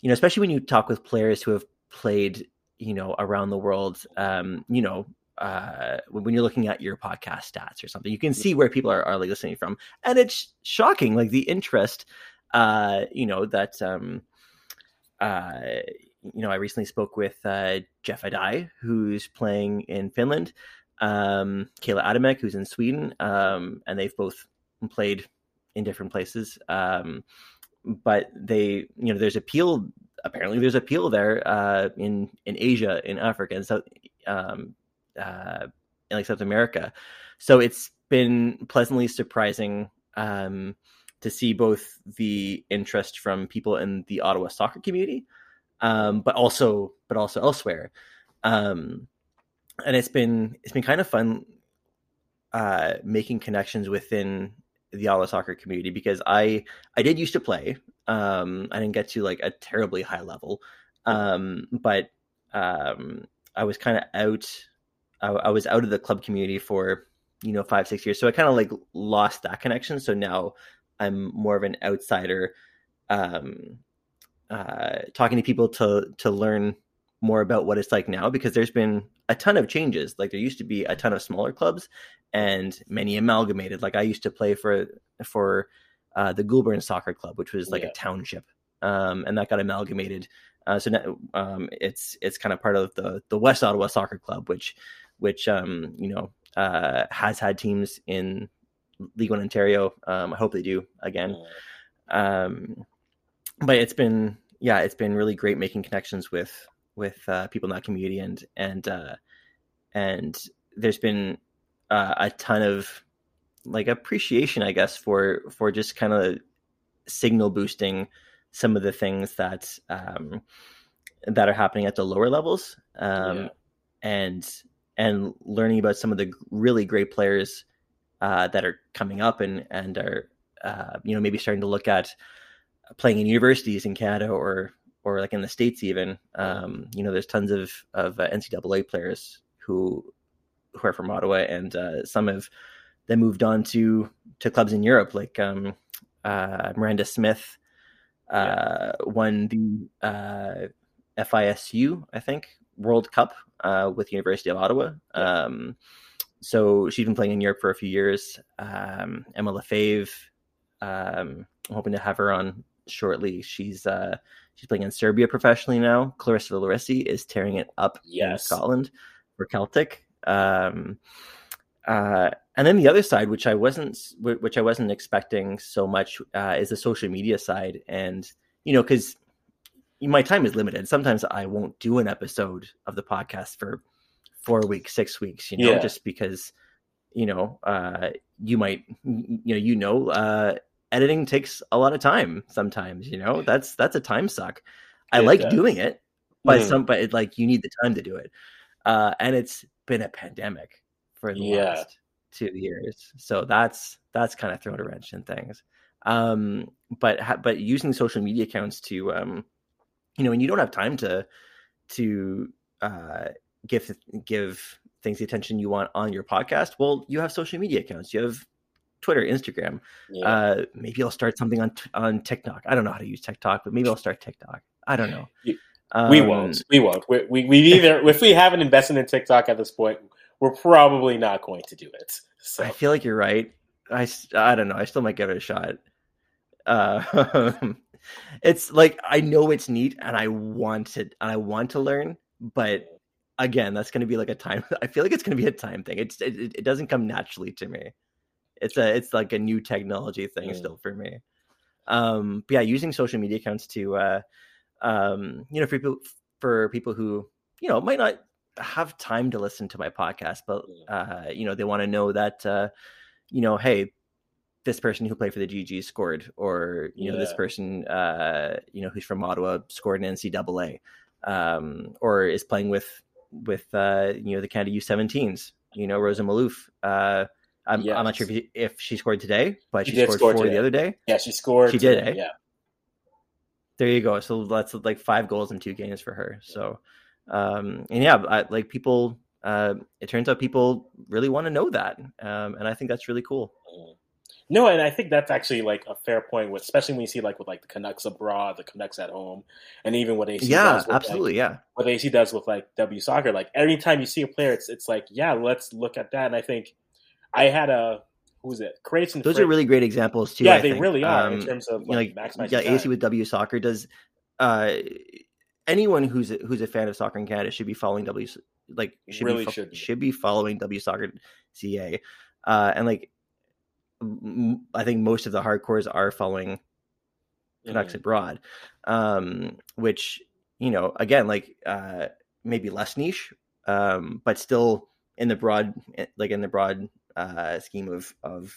Speaker 2: you know especially when you talk with players who have played you know around the world um you know uh when when you're looking at your podcast stats or something you can see where people are, are like listening from and it's shocking like the interest uh you know that um uh you know i recently spoke with uh jeff adai who's playing in finland um, Kayla Adamek, who's in Sweden, um, and they've both played in different places. Um, but they, you know, there's appeal. Apparently, there's appeal there uh, in in Asia, in Africa, and South, um, uh, in like South America. So it's been pleasantly surprising um, to see both the interest from people in the Ottawa soccer community, um, but also but also elsewhere. Um, and it's been it's been kind of fun uh making connections within the Ottawa soccer community because I I did used to play. Um I didn't get to like a terribly high level. Um, but um, I was kind of out. I, I was out of the club community for you know five six years, so I kind of like lost that connection. So now I'm more of an outsider, um, uh, talking to people to to learn more about what it's like now because there's been a ton of changes. Like there used to be a ton of smaller clubs and many amalgamated. Like I used to play for for uh, the Goulbourn Soccer Club, which was like
Speaker 1: Yeah.
Speaker 2: a township, um, and that got amalgamated. Uh, so now um, it's it's kind of part of the the West Ottawa Soccer Club, which which um, you know uh, has had teams in League One Ontario. Um, I hope they do again. Um, but it's been yeah, it's been really great making connections with with uh, people in that community, and and uh, and there's been uh, a ton of like appreciation, I guess, for for just kind of signal boosting some of the things that um, that are happening at the lower levels, um,
Speaker 1: Yeah.
Speaker 2: and and learning about some of the really great players uh, that are coming up and and are uh, you know maybe starting to look at playing in universities in Canada or or like in the states even. Um, you know, there's tons of of uh, NCAA players who who are from Ottawa, and uh, some have then moved on to to clubs in Europe, like um, uh, Miranda Smith uh, won the uh, FISU, I think, World Cup uh, with University of Ottawa. Um, so she's been playing in Europe for a few years. Um, Emma Lefebvre, um, I'm hoping to have her on shortly. She's uh, she's playing in Serbia professionally now. Clarissa Larisey is tearing it up in Scotland for Celtic. Um, uh, and then the other side, which I wasn't, which I wasn't expecting so much, uh, is the social media side. And you know, because my time is limited. Sometimes I won't do an episode of the podcast for four weeks, six weeks. You know,
Speaker 1: Yeah.
Speaker 2: just because you know, uh, you might, you know, you know, uh, editing takes a lot of time. Sometimes, you know, that's that's a time suck. I like doing it, but
Speaker 1: Mm.
Speaker 2: some, but it, like you need the time to do it. Uh, and it's been a pandemic for the last two years, so that's that's kind of thrown a wrench in things. Um, but ha- but using social media accounts to, um, you know, when you don't have time to to uh, give give things the attention you want on your podcast, well, you have social media accounts. You have Twitter, Instagram.
Speaker 1: Yeah.
Speaker 2: Uh, maybe I'll start something on on TikTok. I don't know how to use TikTok, but maybe I'll start TikTok. I don't know.
Speaker 1: You-
Speaker 2: Um,
Speaker 1: we won't. We won't. We, we, we either [laughs] if we haven't invested in TikTok at this point, we're probably not going to do it. So
Speaker 2: I feel like you're right. I I don't know. I still might give it a shot. Uh, [laughs] it's like I know it's neat and I want it and I want to learn, but again, that's going to be like a time. [laughs] I feel like it's going to be a time thing. It's it, it doesn't come naturally to me. It's a it's like a new technology thing
Speaker 1: Mm.
Speaker 2: still for me. Um, but yeah, using social media accounts to uh, um, you know, for people for people who you know might not have time to listen to my podcast, but uh, you know, they want to know that uh, you know, hey, this person who played for the GG scored, or you know, this person, uh, you know, who's from Ottawa scored an NCAA, um, or is playing with with uh, you know the Canada U17s. You know, Rosa Malouf. Uh, I'm, I'm not sure if, he- if she scored today, but
Speaker 1: She
Speaker 2: she, scored
Speaker 1: score
Speaker 2: four
Speaker 1: today.
Speaker 2: the other day.
Speaker 1: yeah, she scored.
Speaker 2: She did,
Speaker 1: today,
Speaker 2: eh?
Speaker 1: Yeah.
Speaker 2: There you go. So that's like five goals in two games for her. So, um, and yeah, I, like people, uh, it turns out people really want to know that, um, and I think that's really cool.
Speaker 1: Mm. No, and I think that's actually like a fair point, with especially when you see like with like the Canucks abroad, the Canucks at home, and even what AC
Speaker 2: yeah,
Speaker 1: does with, like,
Speaker 2: absolutely. yeah,
Speaker 1: what AC does with like W soccer. Like every time you see a player, it's it's like yeah, let's look at that. And I think I had a who was it? Creighton.
Speaker 2: those are really great examples too.
Speaker 1: yeah,
Speaker 2: I
Speaker 1: they
Speaker 2: think.
Speaker 1: really are in
Speaker 2: Um,
Speaker 1: terms of
Speaker 2: you know,
Speaker 1: like,
Speaker 2: like
Speaker 1: maximizing
Speaker 2: yeah, AC with W Soccer does. Uh, anyone who's a, who's a fan of soccer in Canada should be following W like should
Speaker 1: Really
Speaker 2: be
Speaker 1: should be.
Speaker 2: should be following W Soccer CA, uh, and like I think most of the hardcores are following Canucks
Speaker 1: Mhm.
Speaker 2: abroad, um, which you know again like uh, maybe less niche, um, but still in the broad like in the broad uh, scheme of of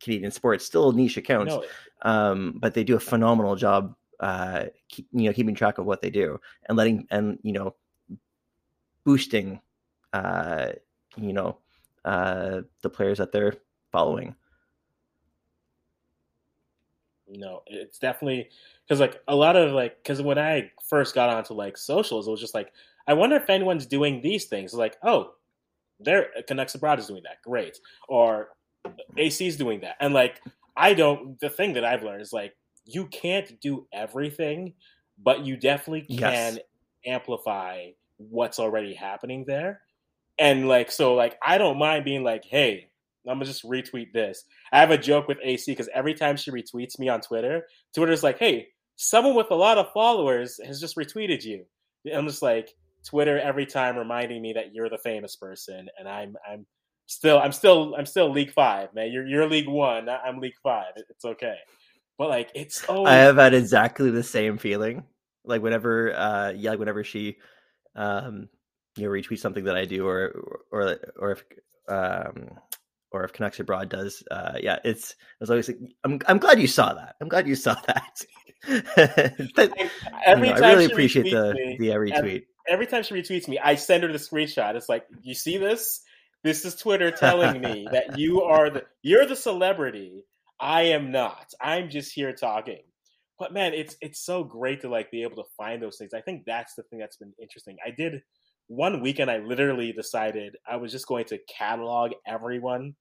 Speaker 2: Canadian sports, still niche accounts
Speaker 1: No,
Speaker 2: um, but they do a phenomenal job, uh, keep, you know, keeping track of what they do and letting and you know, boosting, uh, you know, uh, the players that they're following.
Speaker 1: No, it's definitely because like a lot of like because when I first got onto like socials, it was just like I wonder if anyone's doing these things. Like, oh, there uh, Canucks Abroad is doing that, great, or uh, AC is doing that, and like I don't. The thing that I've learned is like you can't do everything, but you definitely can yes. amplify what's already happening there. And like so, like I don't mind being like, hey, I'm gonna just retweet this. I have a joke with AC because every time she retweets me on Twitter, Twitter's like, "Hey, someone with a lot of followers has just retweeted you." I'm just like Twitter every time reminding me that you're the famous person, and I'm I'm still I'm still I'm still League Five, man. You're you're League One. I'm League Five. It's okay, but like it's
Speaker 2: oh, I have had exactly the same feeling. Like whenever, uh, yeah, like whenever she, um, you know, retweet something that I do, or or or if um or if Canucks Abroad does, uh, yeah, it's. I was always like, I'm. I'm glad you saw that. I'm glad you saw [laughs] that. [laughs] but, you know, I really appreciate the me, the retweet. Every,
Speaker 1: every time she retweets me, I send her the screenshot. It's like, you see this? This is Twitter telling me [laughs] that you are the you're the celebrity. I am not. I'm just here talking. But man, it's it's so great to like be able to find those things. I think that's the thing that's been interesting. I did one weekend I literally decided I was just going to catalog everyone.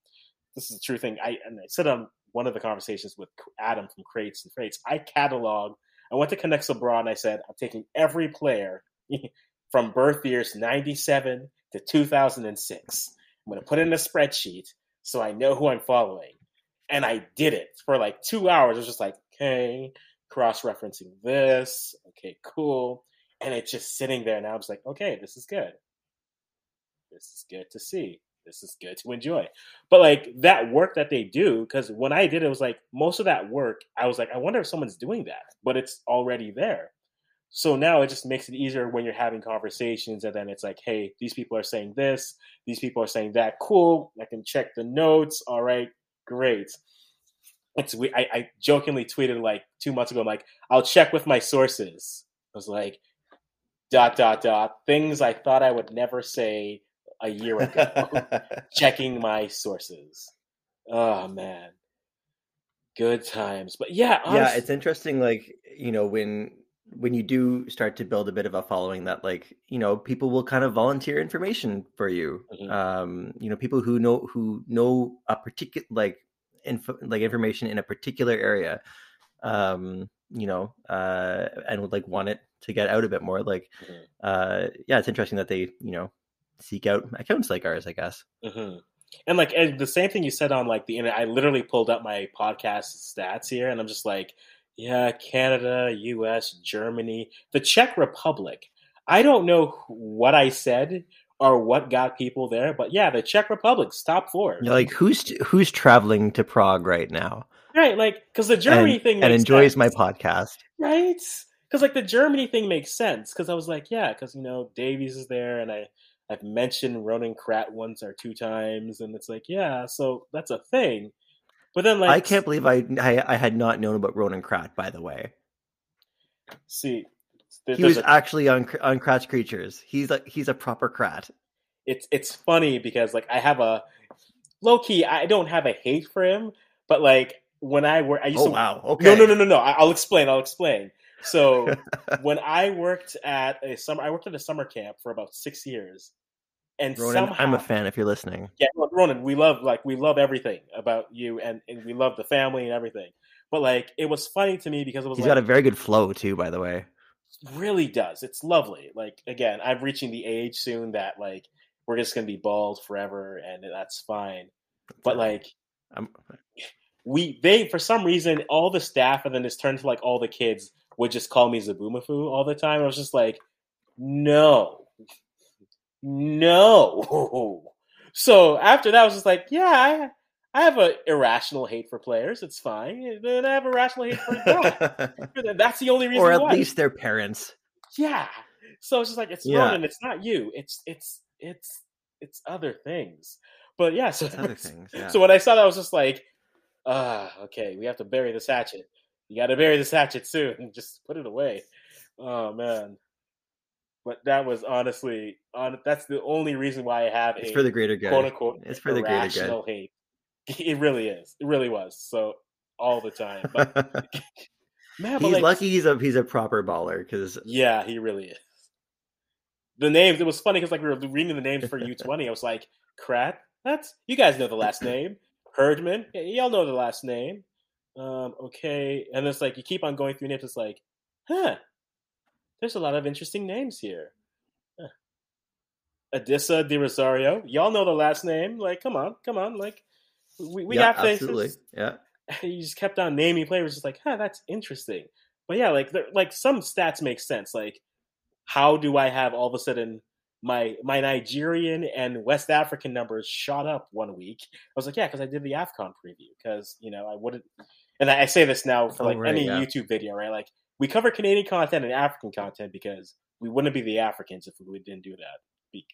Speaker 1: This is a true thing. I and I said on one of the conversations with Adam from Crates and Freights, I catalog. I went to Canucks Abroad and I said, I'm taking every player [laughs] from birth years 97 to 2006. I'm going to put in a spreadsheet so I know who I'm following. And I did it for like two hours. I was just like, okay, cross referencing this. Okay, cool and it's just sitting there. And I was like, okay, this is good. This is good to see. This is good to enjoy. But like that work that they do, because when I did it, was like most of that work, I was like, I wonder if someone's doing that, but it's already there. So now it just makes it easier when you're having conversations, and then it's like, hey, these people are saying this, these people are saying that. Cool. I can check the notes. All right, great. It's we. I, I jokingly tweeted like two months ago, I'm like, I'll check with my sources. I was like, dot dot dot things I thought I would never say a year [laughs] ago. checking my sources. Oh man, good times. But yeah,
Speaker 2: honestly, yeah, it's interesting. Like you know when when you do start to build a bit of a following that like you know people will kind of volunteer information for you mm-hmm. um you know people who know who know a particular like info like information in a particular area um you know uh and would like want it to get out a bit more. Like, mm-hmm. uh, yeah, it's interesting that they, you know, seek out accounts like ours, I guess.
Speaker 1: Mm-hmm. And like and the same thing you said on like the internet, I literally pulled up my podcast stats here, and I'm just like, yeah, Canada, U.S., Germany, the Czech Republic. I don't know what I said or what got people there, but yeah, the Czech Republic's top 4
Speaker 2: You're like who's who's traveling to Prague right now?
Speaker 1: Right, like because the Germany
Speaker 2: and,
Speaker 1: thing
Speaker 2: and enjoys sense. my podcast,
Speaker 1: right? because like the Germany thing makes sense because I was like, yeah, because you know Davies is there, and I I've mentioned Ronan Kratt once or two times, and it's like, yeah, so that's a thing. But then, like,
Speaker 2: I can't believe I I, I had not known about Ronan Kratt. By the way,
Speaker 1: see,
Speaker 2: he was a, actually on on Kratts' Creatures. He's like he's a proper Kratt.
Speaker 1: It's it's funny because like I have a low key. I don't have a hate for him, but like when I work, I used
Speaker 2: oh,
Speaker 1: to.
Speaker 2: wow. Okay.
Speaker 1: No, no, no, no, no. I'll explain. I'll explain. So [laughs] when I worked at a summer, I worked at a summer camp for about six years, and
Speaker 2: Ronan,
Speaker 1: somehow,
Speaker 2: I'm a fan. If you're listening,
Speaker 1: yeah, Ronan, we love like we love everything about you, and, and we love the family and everything. But like, it was funny to me because it was.
Speaker 2: He's
Speaker 1: like,
Speaker 2: got a very good flow too, by the way.
Speaker 1: Really does. It's lovely. Like again, I'm reaching the age soon that like we're just gonna be bald forever, and that's fine. But like, I'm... [laughs] we they for some reason all the staff and then it's turned to like all the kids would just call me Zoboomafoo all the time. I was just like, no, no. [laughs] So after that, I was just like, yeah, I, I have an irrational hate for players. It's fine. Then I have a rational hate for [laughs] them. That's the only reason.
Speaker 2: Or at
Speaker 1: why.
Speaker 2: least their parents.
Speaker 1: Yeah. So it's just like it's yeah. Ronan. It's not you. It's it's it's it's other things. But yeah, so other things. [laughs] Yeah. So when I saw that, I was just like, ah, okay, we have to bury this hatchet you got to bury this hatchet soon [laughs] just put it away. Oh man. But that was honestly on. That's the only reason why I have it.
Speaker 2: it's
Speaker 1: a
Speaker 2: for the greater good.
Speaker 1: Quote unquote.
Speaker 2: It's for the greater good.
Speaker 1: Hate. [laughs] It really is. It really was. So all the time. But [laughs] man,
Speaker 2: he's
Speaker 1: like,
Speaker 2: lucky he's a he's a proper baller because
Speaker 1: Yeah, he really is. The names. It was funny because like we were reading the names for U twenty. I was like, "Crap, That's you guys know the last name. Herdman. Yeah, y'all know the last name. Um, okay, and it's like you keep on going through names. It's like, huh? There's a lot of interesting names here. Huh. Adisa De Rosario. Y'all know the last name. Like, come on, come on. Like, we, we
Speaker 2: yeah,
Speaker 1: got faces
Speaker 2: absolutely. Yeah, [laughs]
Speaker 1: You just kept on naming players. Just like, huh, that's interesting. But yeah, like, like some stats make sense. Like, how do I have all of a sudden my my Nigerian and West African numbers shot up one week? I was like, yeah, because I did the Afcon preview. Because you know I wouldn't, and I, say this now for
Speaker 2: Oh,
Speaker 1: like
Speaker 2: right,
Speaker 1: any
Speaker 2: yeah.
Speaker 1: YouTube video, right? Like we cover Canadian content and African content because we wouldn't be the Africans if we didn't do that. We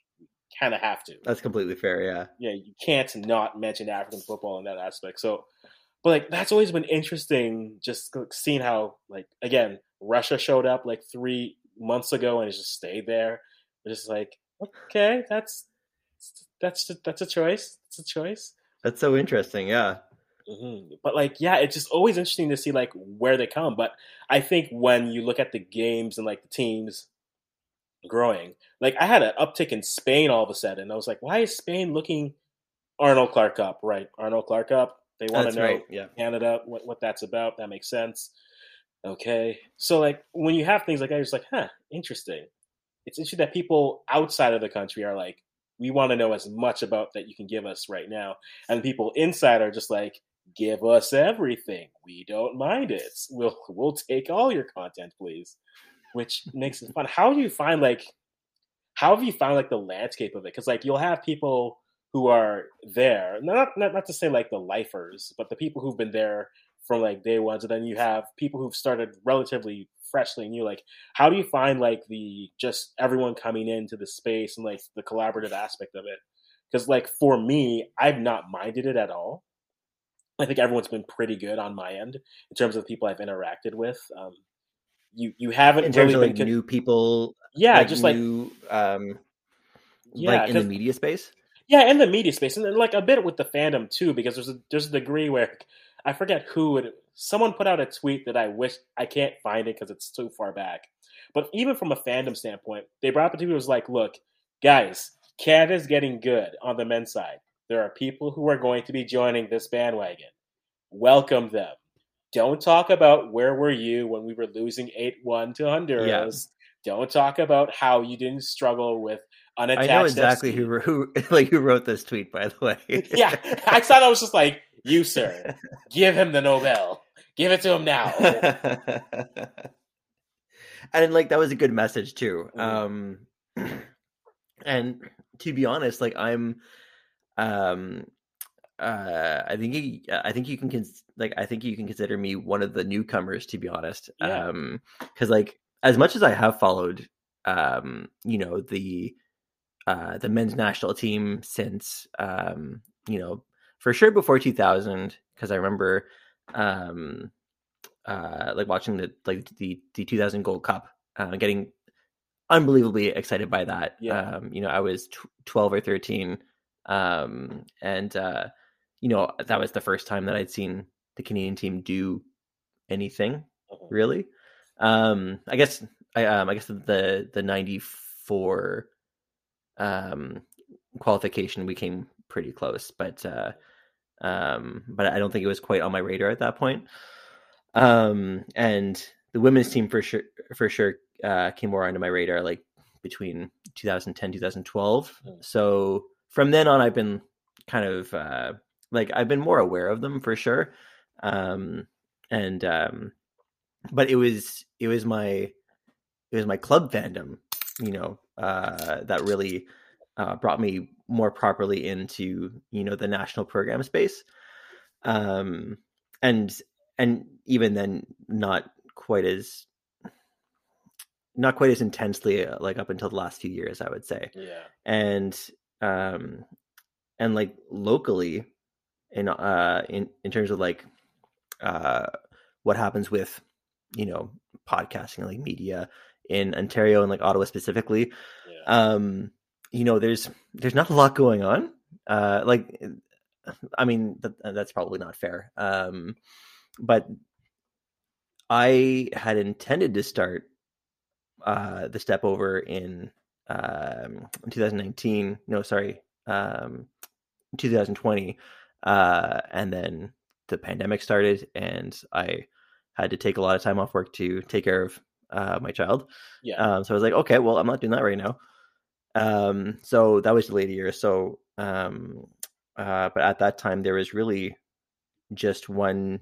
Speaker 1: kind of have to
Speaker 2: that's completely fair. Yeah,
Speaker 1: yeah, you can't not mention African football in that aspect. So, but like that's always been interesting, just seeing how like again Russia showed up like three months ago and it just stayed there. It's just like okay, that's that's that's a choice. It's a choice.
Speaker 2: that's so interesting. Yeah,
Speaker 1: hmm But like, yeah, it's just always interesting to see like where they come. But I think when you look at the games and like the teams growing, like I had an uptick in Spain all of a sudden. I was like, why is Spain looking Arnold Clark up? Right, Arnold Clark up. They want to know
Speaker 2: right. Yeah,
Speaker 1: Canada what what that's about. That makes sense. Okay, so like when you have things like that, you're just like, huh, interesting. It's interesting that people outside of the country are like, we want to know as much about that you can give us right now, and people inside are just like, give us everything. We don't mind it. We'll we'll take all your content, please. Which makes it fun. How do you find like how have you found like the landscape of it? Because like you'll have people who are there, not, not not to say like the lifers, but the people who've been there from like day one. So then you have people who've started relatively freshly new. Like, how do you find like the just everyone coming into the space and like the collaborative aspect of it? Because like for me, I've not minded it at all. I think everyone's been pretty good on my end in terms of the people I've interacted with. Um, you you haven't
Speaker 2: in terms
Speaker 1: really
Speaker 2: of like
Speaker 1: been con-
Speaker 2: new people,
Speaker 1: yeah,
Speaker 2: like
Speaker 1: just like
Speaker 2: new, um,
Speaker 1: yeah,
Speaker 2: like in the media space.
Speaker 1: Yeah, in the media space, and then like a bit with the fandom too, because there's a there's a degree where I forget who it. Someone put out a tweet that I wish I can't find it because it's too far back. But even from a fandom standpoint, they brought up a tweet was like, "Look, guys, Canada's getting good on the men's side. There are people who are going to be joining this bandwagon. Welcome them. Don't talk about where were you when we were losing eight one to Honduras. Don't talk about how you didn't struggle with unattached.
Speaker 2: I know exactly who who [laughs] like who wrote this tweet, by the way.
Speaker 1: yeah, I thought I was just like, you, sir, give him the Nobel. Give it to him now. [laughs]
Speaker 2: and like that was a good message too.
Speaker 1: Mhm.
Speaker 2: Um, [clears throat] and to be honest, like I'm, um, uh, I think you, I think you can cons- like I think you can consider me one of the newcomers. To be honest,
Speaker 1: Yeah.
Speaker 2: um, because like as much as I have followed, um, you know the uh the men's national team since um you know for sure before 2000 because i remember um uh like watching the like the the 2000 gold cup uh getting unbelievably excited by that
Speaker 1: Yeah.
Speaker 2: um you know i was tw 12 or 13 um and uh you know that was the first time that i'd seen the canadian team do anything
Speaker 1: Mhm.
Speaker 2: really um i guess i um i guess the the 94 um qualification we came pretty close but uh um but i don't think it was quite on my radar at that point. Um and the women's team for sure for sure uh came more onto my radar like between 2010 2012
Speaker 1: Mm.
Speaker 2: so from then on i've been kind of uh like i've been more aware of them for sure. Um and um but it was it was my it was my club fandom you know uh that really uh brought me more properly into you know the national program space um and and even then not quite as not quite as intensely uh, like up until the last few years i would say
Speaker 1: Yeah.
Speaker 2: and um and like locally in uh in in terms of like uh what happens with you know podcasting like media in ontario and like ottawa specifically
Speaker 1: Yeah.
Speaker 2: um you know there's there's not a lot going on uh like i mean that, that's probably not fair um but I had intended to start uh, the step over in um, 2019. No, sorry, um, 2020, uh, and then the pandemic started, and I had to take a lot of time off work to take care of uh, my child.
Speaker 1: Yeah.
Speaker 2: Um, so I was like, okay, well, I'm not doing that right now. Um, so that was delayed a year. So, um, uh, but at that time, there was really just one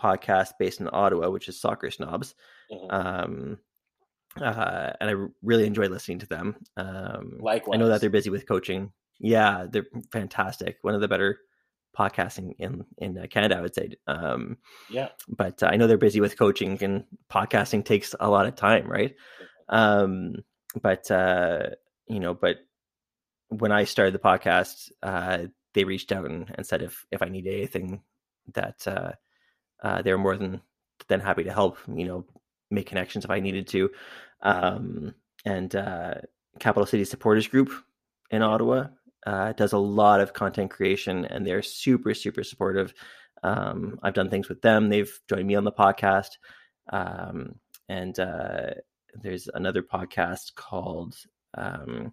Speaker 2: podcast based in Ottawa, which is Soccer Snobs.
Speaker 1: Mhm.
Speaker 2: Um, uh, and I really enjoy listening to them. Um, like,
Speaker 1: I
Speaker 2: know that they're busy with coaching. Yeah, they're fantastic. One of the better podcasting in in uh, Canada, I would say. Um,
Speaker 1: yeah.
Speaker 2: but I know they're busy with coaching, and podcasting takes a lot of time, right? Um, but uh, you know, but when I started the podcast, uh, they reached out and, and said if if I needed anything, that uh, uh, they're more than than happy to help. You know, make connections if I needed to. Um, and uh, Capital City Supporters Group in Ottawa uh, does a lot of content creation, and they're super super supportive. Um, I've done things with them. They've joined me on the podcast. Um, and uh, there's another podcast called, um,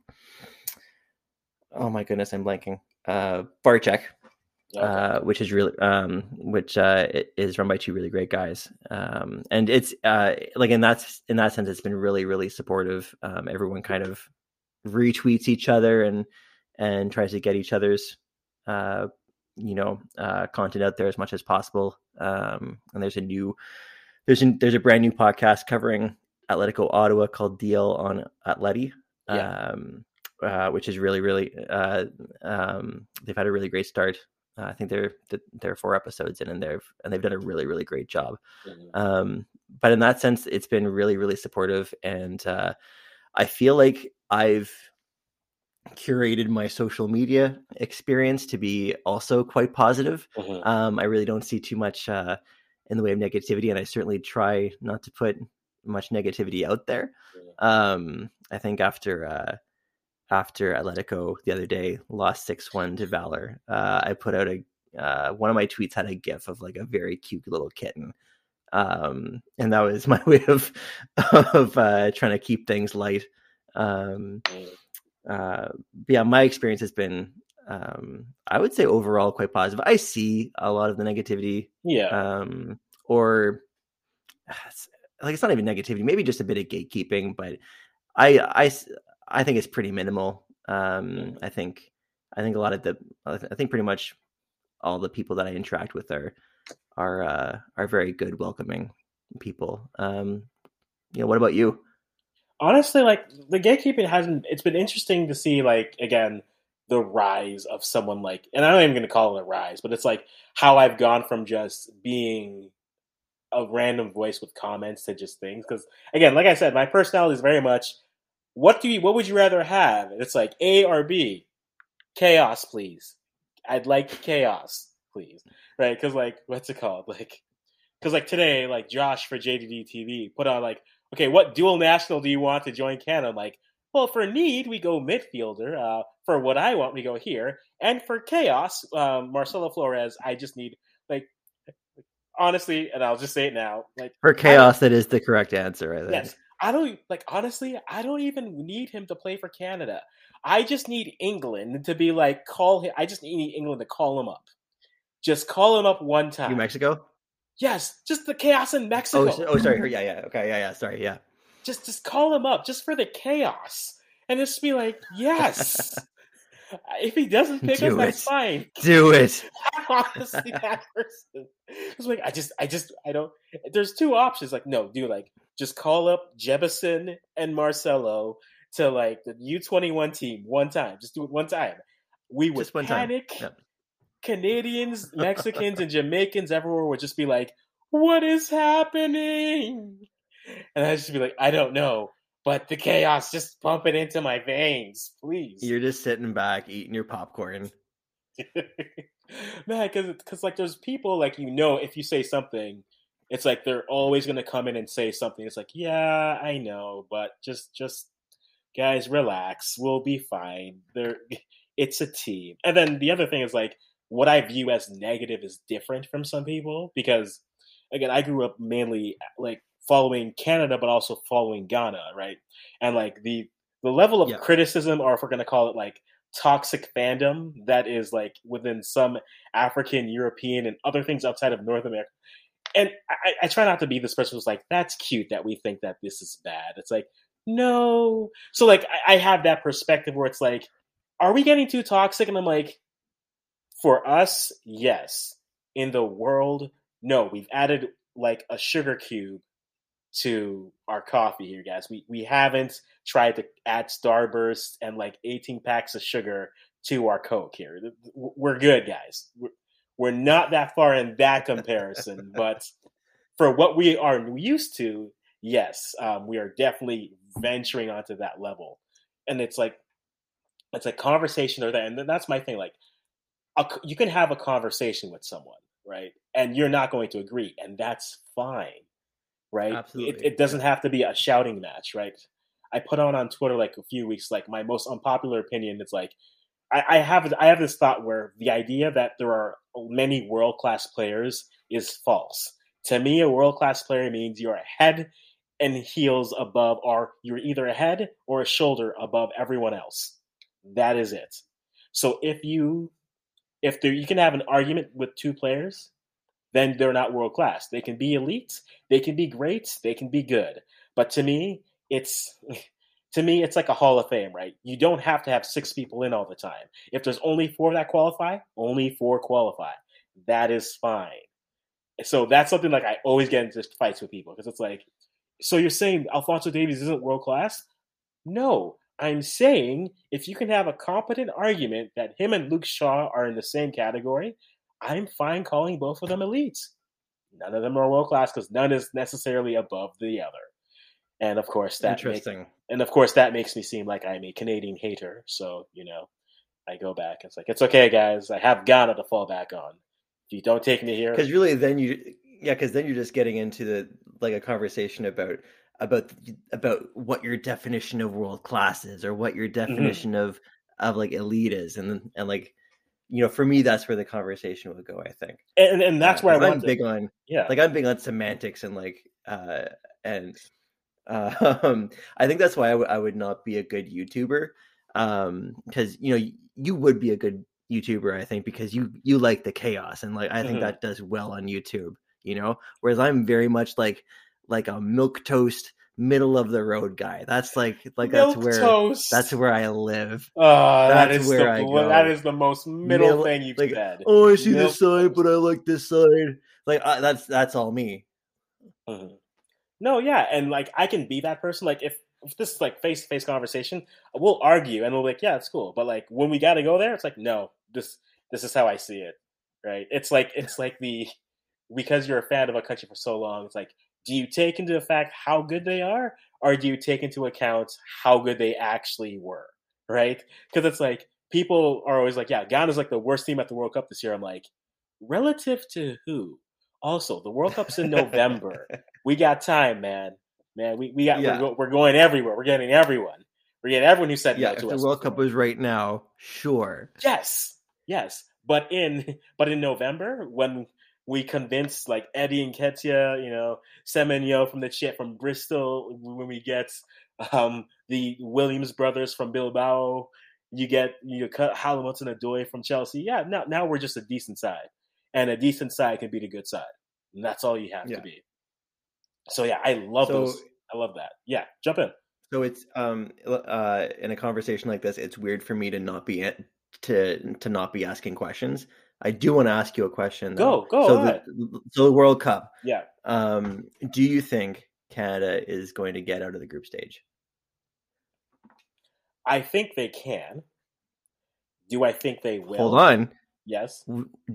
Speaker 2: oh my goodness, I'm blanking. Uh, Bar Check,
Speaker 1: Okay.
Speaker 2: uh, which is really, um, which uh, is run by two really great guys. Um, and it's uh, like in that in that sense, it's been really really supportive. Um, everyone kind of retweets each other and and tries to get each other's uh, you know uh, content out there as much as possible. Um, and there's a new there's a, there's a brand new podcast covering Atletico Ottawa called Deal on Atleti,
Speaker 1: Yeah.
Speaker 2: um, uh, which is really really uh, um, they've had a really great start. Uh, I think they're they're four episodes in, and they've and they've done a really really great job. Um, but in that sense, it's been really, really supportive, and uh, I feel like I've curated my social media experience to be also quite positive.
Speaker 1: Mhm.
Speaker 2: Um, I really don't see too much uh, in the way of negativity, and I certainly try not to put much negativity out there. Um, I think after uh, after Atletico the other day lost six one to Valor, uh, I put out a uh, one of my tweets had a gif of like a very cute little kitten, um, and that was [laughs] my way of of uh, trying to keep things light. Um,
Speaker 1: Mhm.
Speaker 2: uh, yeah, my experience has been, um, I would say overall quite positive. I see a lot of the negativity,
Speaker 1: Yeah.
Speaker 2: um, or [sighs] like it's not even negativity, maybe just a bit of gatekeeping. But I I I think it's pretty minimal. Um. I think, I think a lot of the, I I think pretty much all the people that I interact with are, are, uh, are very good, welcoming people. Um, you know, what about you?
Speaker 1: honestly like the gatekeeping hasn't it's been interesting to see like again the rise of someone like and i'm not even going to call it a rise but it's like how i've gone from just being a random voice with comments to just things because again like i said my personality is very much what do you what would you rather have and it's like a or b chaos please i'd like chaos please right because like what's it called like because like today like josh for jdd tv put on like okay, what dual national do you want to join Canada? I'm like, well, for need, we go midfielder. Uh, for what I want, we go here. And for chaos, um, Marcelo Flores, I just need, honestly, and I'll just say it now, like,
Speaker 2: For chaos, that is the correct answer. I think.
Speaker 1: yes, I don't, like, honestly, I don't even need him to play for Canada. I just need England to be like, call him, I just need England to call him up. Just call him up one time.
Speaker 2: New Mexico.
Speaker 1: yes, just the chaos in oh, Mexico.
Speaker 2: Oh, oh, sorry. Yeah, yeah. Okay, yeah, yeah. Sorry, yeah.
Speaker 1: just just call him up just for the chaos and just be like yes [laughs] if he doesn't pick us
Speaker 2: Do
Speaker 1: that's fine.
Speaker 2: Do it. [laughs]
Speaker 1: I'm honestly that person. It's like i just i just i don't there's two options. Like no do like just call up jebison and marcelo to like the u21 team one time. Just do it one time. We would
Speaker 2: Just one time.
Speaker 1: panic.
Speaker 2: Yep.
Speaker 1: canadians [laughs] mexicans and jamaicans everywhere would just be like what is happening? And I'd just be like, I don't know, but the chaos just pump it into my veins, please.
Speaker 2: You're just sitting back eating your popcorn. [laughs]
Speaker 1: Man, because because like there's people like you know if you say something, it's like they're always gonna come in and say something. It's like, yeah, I know, but just just guys, relax, we'll be fine. There, [laughs] it's a team. And then the other thing is like what I view as negative is different from some people because again, I grew up mainly like following Canada, but also following Ghana, right? And like the the level of
Speaker 2: Yeah.
Speaker 1: criticism, or if we're gonna call it like toxic fandom, that is like within some African, European, and other things outside of North America. And I, I try not to be this person who's like, "That's cute that we think that this is bad." It's like, no. So like, I, I have that perspective where it's like, are we getting too toxic? And I'm like, for us, yes. In the world, no. We've added like a sugar cube to our coffee here, guys. We we haven't tried to add Starburst and like 18 packs of sugar to our Coke here. We're good, guys. We're, we're not that far in that comparison, but for what we are used to, yes, um, we are definitely venturing onto that level. And it's like it's a conversation or that, and that's my thing. Like, a, you can have a conversation with someone, right? And you're not going to agree, and that's fine, right?
Speaker 2: Absolutely.
Speaker 1: It, it doesn't have to be a shouting match, right? I put on on Twitter like a few weeks, like my most unpopular opinion. It's like I, I have I have this thought where the idea that there are many world class players is false. To me, a world class player means you're a head and heels above, or you're either a head or a shoulder above everyone else. That is it. So if you if there you can have an argument with two players, then they're not world class. They can be elite, they can be great, they can be good. But to me, it's [laughs] to me it's like a hall of fame, right? You don't have to have six people in all the time. If there's only four that qualify, only four qualify. That is fine. So that's something like I always get into fights with people because it's like, so you're saying Alphonso Davies isn't world class? No, I'm saying if you can have a competent argument that him and Luke Shaw are in the same category, I'm fine calling both of them elites. None of them are world class because none is necessarily above the other. And of course that make-
Speaker 2: Interesting.
Speaker 1: and of course that makes me seem like I'm a Canadian hater. So, you know, I go back. It's like, it's okay, guys. I have Ghana to fall back on. If you don't take me here,
Speaker 2: Because really, then you, yeah, because then you're just getting into the like a conversation about about about what your definition of world class is, or what your mm-hmm. definition of of like elite is, and and like you know, for me, that's where the conversation would go. I think,
Speaker 1: and, and that's
Speaker 2: Uh,
Speaker 1: where I want
Speaker 2: big on
Speaker 1: Yeah.
Speaker 2: like I'm big on semantics and like uh and [laughs] um I think that's why I would- not be a good YouTuber um because you know you would be a good YouTuber I think because you you like the chaos and like I think
Speaker 1: Mhm.
Speaker 2: that does well on YouTube you know whereas I'm very much like like a milk toast middle of the road guy that's like like that's where
Speaker 1: toast.
Speaker 2: that's where I live
Speaker 1: Oh, that
Speaker 2: That's where
Speaker 1: the
Speaker 2: I go.
Speaker 1: that is the most middle
Speaker 2: Middle-
Speaker 1: thing you've
Speaker 2: like,
Speaker 1: said.
Speaker 2: oh I see
Speaker 1: Milk
Speaker 2: this side
Speaker 1: toast.
Speaker 2: but I like this side like uh, that's that's all me
Speaker 1: Mhm. No, yeah, and like I can be that person. Like if if this is like face to face conversation, we'll argue and we'll be like, yeah, it's cool. But like when we got to go there, it's like, no, this this is how I see it, right? It's like it's like the because you're a fan of a country for so long. It's like, do you take into effect how good they are, or do you take into account how good they actually were, right? Because it's like people are always like, yeah, Ghana's like the worst team at the World Cup this year. I'm like, relative to who? Also, the World Cup's in November. [laughs] we got time, man. Man, we, we got
Speaker 2: Yeah.
Speaker 1: we're, we're going everywhere. We're getting everyone. We're getting everyone who said
Speaker 2: yeah
Speaker 1: no
Speaker 2: if the. World Cup
Speaker 1: before.
Speaker 2: was right now sure
Speaker 1: yes, yes. But in [laughs] but in November when we convince like Eddie Nketiah, you know, Semenyo from the chip from Bristol, when we get um, the Williams brothers from Bilbao, you get you Callum Hudson-Odoi from Chelsea. Yeah, now now we're just a decent side, and a decent side can beat a good side, and that's all you have
Speaker 2: Yeah.
Speaker 1: to be. So yeah, I love
Speaker 2: So-
Speaker 1: those. I love that. Yeah, jump in.
Speaker 2: So it's um uh in a conversation like this, it's weird for me to not be to to not be asking questions. I do want to ask you a question. Though.
Speaker 1: Go, go
Speaker 2: So the so the World Cup.
Speaker 1: Yeah.
Speaker 2: Um, do you think Canada is going to get out of the group stage?
Speaker 1: I think they can. Do I think they will?
Speaker 2: Hold on.
Speaker 1: Yes.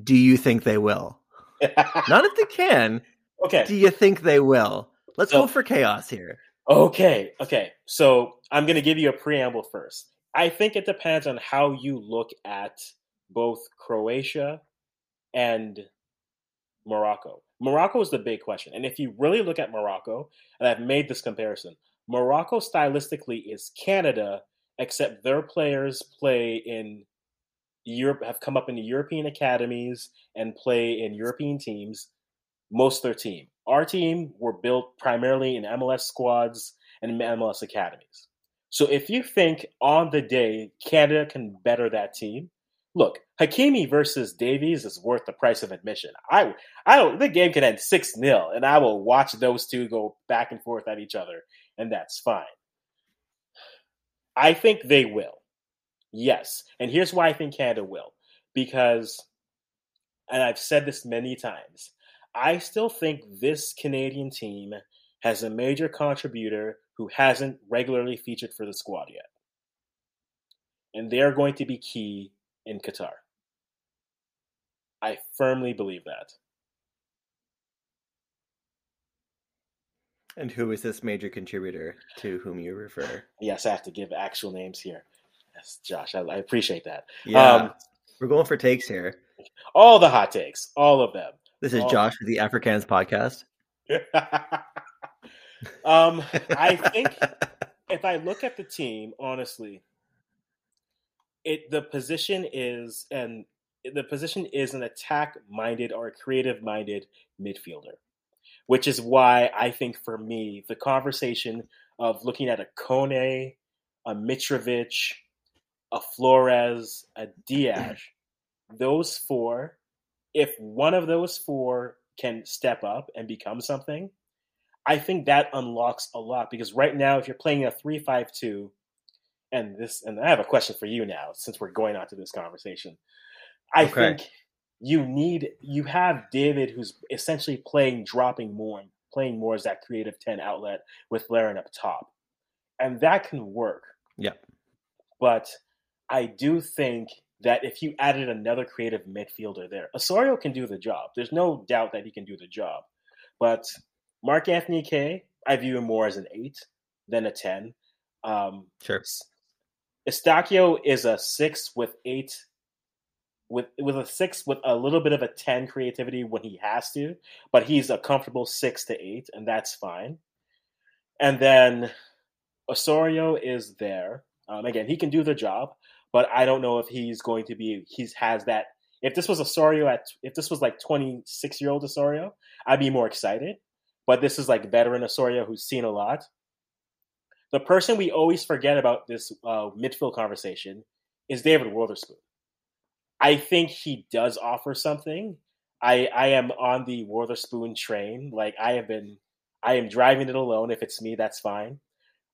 Speaker 2: Do you think they will? Not if they can. [laughs]
Speaker 1: okay.
Speaker 2: Do you think they will? Let's
Speaker 1: So-
Speaker 2: go for chaos here.
Speaker 1: Okay, okay. So I'm going to give you a preamble first. I think it depends on how you look at both Croatia and Morocco. Morocco is the big question. And if you really look at Morocco, and I've made this comparison, Morocco stylistically is Canada, except their players play in Europe, have come up in the European academies and play in European teams. most their team. Our team were built primarily in MLS squads and MLS academies. So if you think on the day Canada can better that team, look, Hakimi versus Davies is worth the price of admission. I I don't the game can end 6-0 and I will watch those two go back and forth at each other and that's fine. I think they will. Yes. And here's why I think Canada will. Because and I've said this many times, I still think this Canadian team has a major contributor who hasn't regularly featured for the squad yet. And they're going to be key in Qatar. I firmly believe that.
Speaker 2: And who is this major contributor to whom you refer?
Speaker 1: Yes, I have to give actual names here. Yes, Josh, I, I appreciate that.
Speaker 2: Yeah, um, we're going for takes here.
Speaker 1: All the hot takes, all of them.
Speaker 2: This is
Speaker 1: all
Speaker 2: Josh with the Africans podcast. [laughs]
Speaker 1: um, I think [laughs] if I look at the team, honestly, it the position is and the position is an attack minded or creative minded midfielder, which is why I think for me the conversation of looking at a Kone, a Mitrovic, a Flores, a Diaz, those four, if one of those four can step up and become something, I think that unlocks a lot because right now if you're playing a three five two and this and I have a question for you now since we're going on to this conversation. I okay. think you need you have David who's essentially playing dropping more playing more as that creative 10 outlet with Larin up top. And that can work.
Speaker 2: Yeah.
Speaker 1: But I do think that if you added another creative midfielder there, Osorio can do the job. There's no doubt that he can do the job. But Mark Anthony Kaye, I view him more as an eight than a 10. Um,
Speaker 2: sure.
Speaker 1: Eustaquio is a six with eight, with with a six with a little bit of a ten creativity when he has to, but he's a comfortable six to eight, and that's fine. And then Osorio is there. Um, again, he can do the job, but I don't know if he's going to be. He's has that. If this was Osorio at, if this was like twenty six year old Osorio, I'd be more excited. But this is like veteran Osorio who's seen a lot the person we always forget about this uh, midfield conversation is David Wotherspoon. I think he does offer something. I I am on the Wotherspoon train. Like I have been, I am driving it alone. If it's me, that's fine.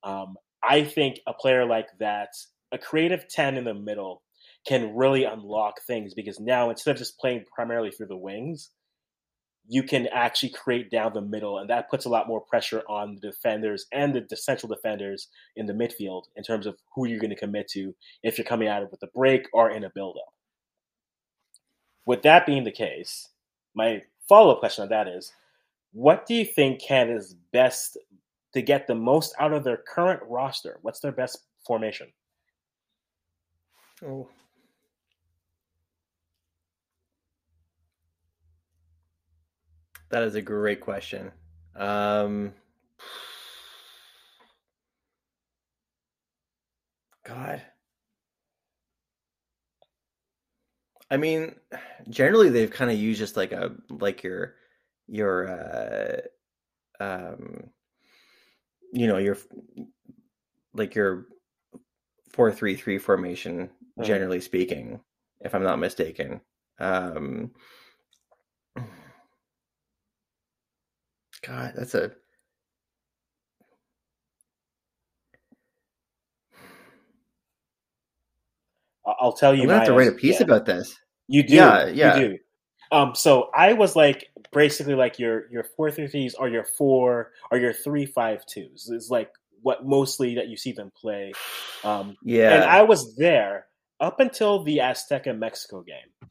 Speaker 1: Um, I think a player like that, a creative ten in the middle, can really unlock things because now instead of just playing primarily through the wings, you can actually create down the middle, and that puts a lot more pressure on the defenders and the, the central defenders in the midfield in terms of who you're going to commit to if you're coming out with a break or in a build-up. With that being the case, my follow-up question on that is, what do you think Canada's best to get the most out of their current roster? What's their best formation?
Speaker 2: Oh, That is a great question. Um, God. I mean, generally they've kind of used just like a like your your uh um you know, your like your 433 formation mm-hmm. generally speaking, if I'm not mistaken. Um God, that's a
Speaker 1: I'll tell you.
Speaker 2: I'm gonna have to write a piece yeah. about this.
Speaker 1: You do. Yeah, yeah. You do. Um, so I was like basically like your your four three threes or your four or your three five twos is like what mostly that you see them play. Um,
Speaker 2: yeah,
Speaker 1: and I was there up until the Azteca Mexico game.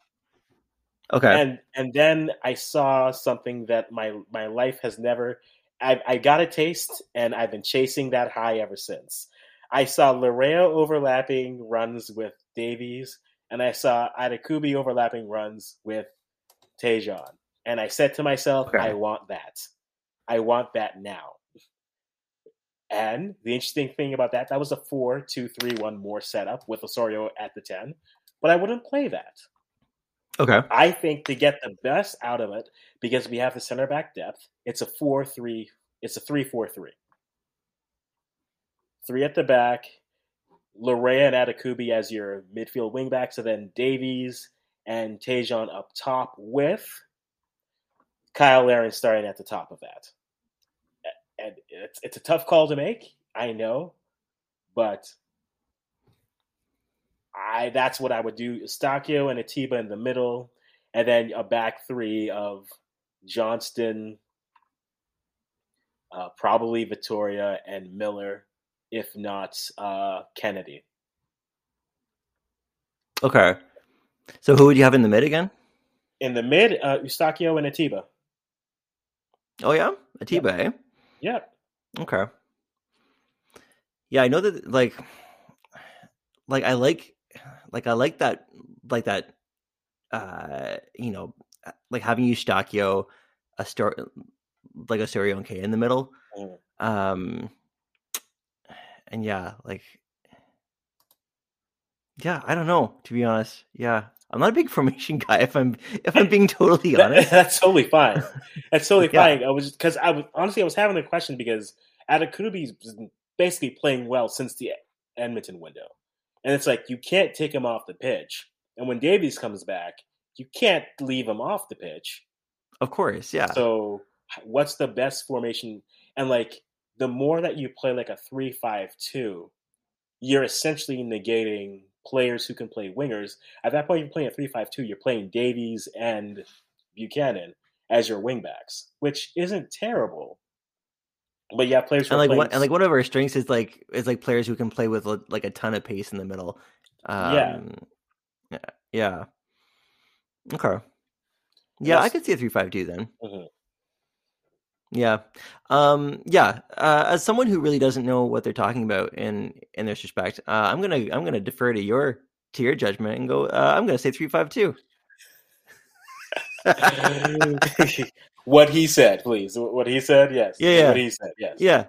Speaker 2: Okay.
Speaker 1: And and then I saw something that my my life has never. I, I got a taste, and I've been chasing that high ever since. I saw Laryea overlapping runs with Davies, and I saw Adekugbe overlapping runs with Tajon. And I said to myself, okay. I want that. I want that now. And the interesting thing about that, that was a 4 2 3 1 more setup with Osorio at the 10, but I wouldn't play that.
Speaker 2: Okay.
Speaker 1: I think to get the best out of it, because we have the center back depth, it's a four three. It's a three four three. Three at the back, Laryea and Adekugbe as your midfield wingbacks, and then Davies and Tajon up top with Cyle Larin starting at the top of that. And it's it's a tough call to make, I know, but I that's what I would do. Eustáquio and Atiba in the middle, and then a back three of Johnston, uh, probably Vitória and Miller, if not uh, Kennedy.
Speaker 2: Okay. So who would you have in the mid again?
Speaker 1: In the mid, uh, Eustáquio and Atiba.
Speaker 2: Oh yeah, Atiba. Eh?
Speaker 1: Yep.
Speaker 2: Okay. Yeah, I know that. Like, like I like, like I like that, like that. Uh, you know, like having Eustáquio, a story, like a Osorio K in the middle.
Speaker 1: Mm.
Speaker 2: Um, and yeah, like, yeah, I don't know to be honest. Yeah, I'm not a big [laughs] formation guy. If I'm if I'm being totally honest. [laughs]
Speaker 1: that's totally fine. That's [laughs] totally
Speaker 2: Yeah.
Speaker 1: fine. I was because I was honestly I was having a question because Adekugbe's been basically playing well since the Edmonton window, and it's like you can't take him off the pitch. And when Davies comes back, you can't leave him off the pitch.
Speaker 2: Of course, yeah.
Speaker 1: So what's the best formation? And like the more that you play like a three-five-two, you're essentially negating players who can play wingers. At that point, you're playing a three-five-two. You're playing Davies and Buchanan as your wingbacks, which isn't terrible. But yeah, players
Speaker 2: and like one, and like one of our strengths is like is like players who can play with like a ton of pace in the middle. Um,
Speaker 1: Yeah.
Speaker 2: yeah, yeah. Okay. Yeah, I could see a three five two then.
Speaker 1: Mhm.
Speaker 2: Yeah, um, yeah. Uh, as someone who really doesn't know what they're talking about in in this respect, uh, I'm gonna I'm gonna defer to your to your judgment and go. Uh, I'm gonna say three five two. [laughs] [laughs] [laughs]
Speaker 1: what he said, please. What he said, yes.
Speaker 2: Yeah, yeah.
Speaker 1: What he said, yes.
Speaker 2: Yeah,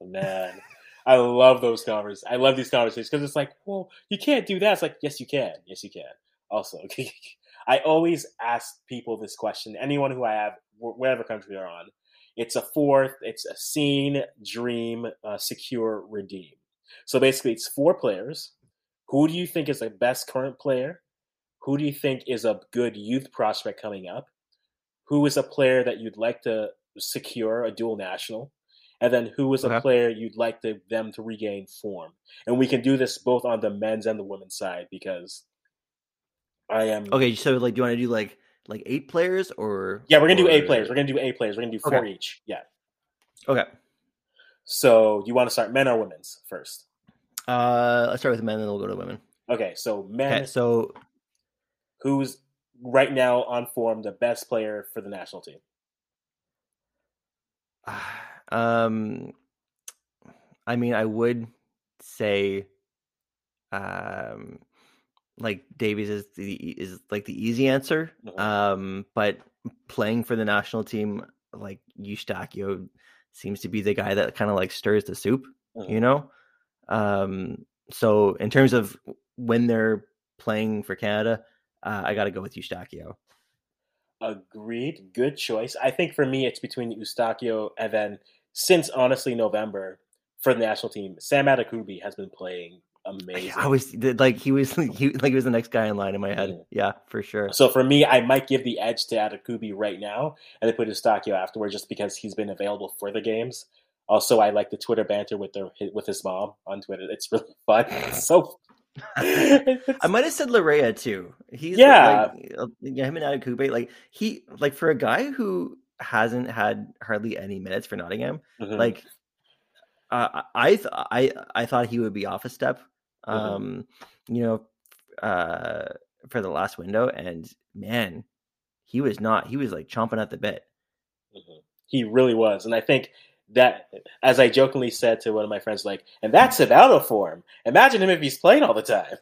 Speaker 1: Man, I love those conversations. I love these conversations because it's like, well, you can't do that. It's like, yes, you can. Yes, you can. Also, [laughs] I always ask people this question. Anyone who I have, wh- whatever country they're on, it's a fourth. It's a scene, dream, uh, secure, redeem. So basically, it's four players. Who do you think is the best current player? Who do you think is a good youth prospect coming up? Who is a player that you'd like to secure a dual national? and then who is a
Speaker 2: Okay.
Speaker 1: player you'd like to, them to regain form. And we can do this both on the men's and the women's side because I am.
Speaker 2: Okay, so like, do you want to do like like eight players or?
Speaker 1: Yeah, we're gonna do eight players. We're gonna do eight players. We're gonna do four
Speaker 2: Okay.
Speaker 1: each. Yeah.
Speaker 2: Okay,
Speaker 1: So you want to start men or women's first?
Speaker 2: uh, let's start with men, and then we'll go to women.
Speaker 1: Okay. So men,
Speaker 2: Okay, so
Speaker 1: who's right now on form the best player for the national team? [sighs]
Speaker 2: um, I mean, I would say, um, like Davies is the is like the easy answer.
Speaker 1: Mhm.
Speaker 2: Um, but playing for the national team, like Eustáquio seems to be the guy that kind of like stirs the soup,
Speaker 1: Mhm.
Speaker 2: you know. Um, so in terms of when they're playing for Canada, uh, I got to go with Eustáquio.
Speaker 1: Agreed. Good choice. I think for me, it's between Eustáquio and then since honestly November for the national team, Sam Adekugbe has been playing amazing.
Speaker 2: I was like he was [laughs] he like he was the next guy in line in my head. Yeah, for sure.
Speaker 1: So for me, I might give the edge to Adekugbe right now and then put Eustáquio afterwards just because he's been available for the games. Also, I like the Twitter banter with their with his mom on Twitter. It's really [laughs] fun. It's so [laughs]
Speaker 2: I might have said Laryea too. He's
Speaker 1: Yeah.
Speaker 2: like, uh, yeah, him and Adekugbe, like he like for a guy who hasn't had hardly any minutes for Nottingham,
Speaker 1: Mhm.
Speaker 2: like uh, I th- I I thought he would be off a step,
Speaker 1: Mhm.
Speaker 2: um, you know, uh, for the last window, and man, he was not. He was like chomping at the bit.
Speaker 1: Mhm. He really was, and I think that as I jokingly said to one of my friends, like, and that's Savaldo form. Imagine him if he's playing all the time.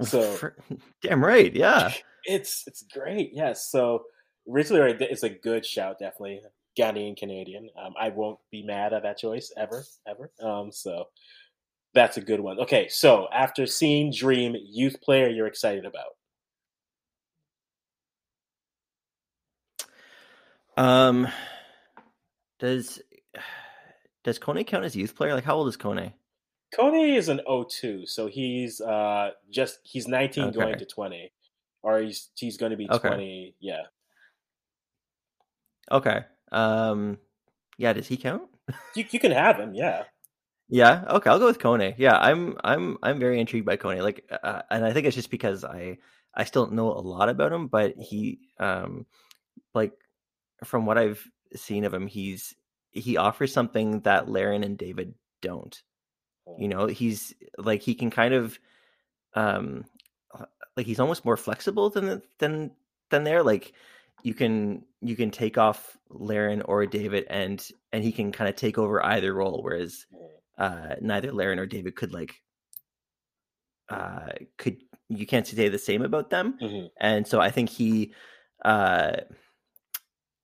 Speaker 1: [laughs] so [laughs]
Speaker 2: damn right, yeah. [laughs]
Speaker 1: It's it's great, yes. Yeah, so originally it's a good shout, definitely. Ghanaian Canadian. Um, I won't be mad at that choice ever, ever. Um, so that's a good one. Okay, so after seeing Dream, youth player you're excited about.
Speaker 2: Um does does Kone count as youth player? Like, how old is Kone?
Speaker 1: Kone is an 02, so he's uh just he's 19
Speaker 2: Okay.
Speaker 1: going to 20, or he's he's going to be
Speaker 2: Okay.
Speaker 1: 20. Yeah,
Speaker 2: Okay. Um, yeah. Does he count? [laughs]
Speaker 1: you you can have him. Yeah,
Speaker 2: Yeah. Okay. I'll go with Kone. Yeah. I'm I'm I'm very intrigued by Kone. Like, uh, and I think it's just because I I still don't know a lot about him, but he um like from what I've seen of him, he's he offers something that Larin and David don't. You know, he's like he can kind of um uh, like he's almost more flexible than than than there. Like you can you can take off Larin or David and and he can kind of take over either role, whereas uh neither Larin or David could like uh could you can't say the same about them.
Speaker 1: Mhm.
Speaker 2: And so I think he uh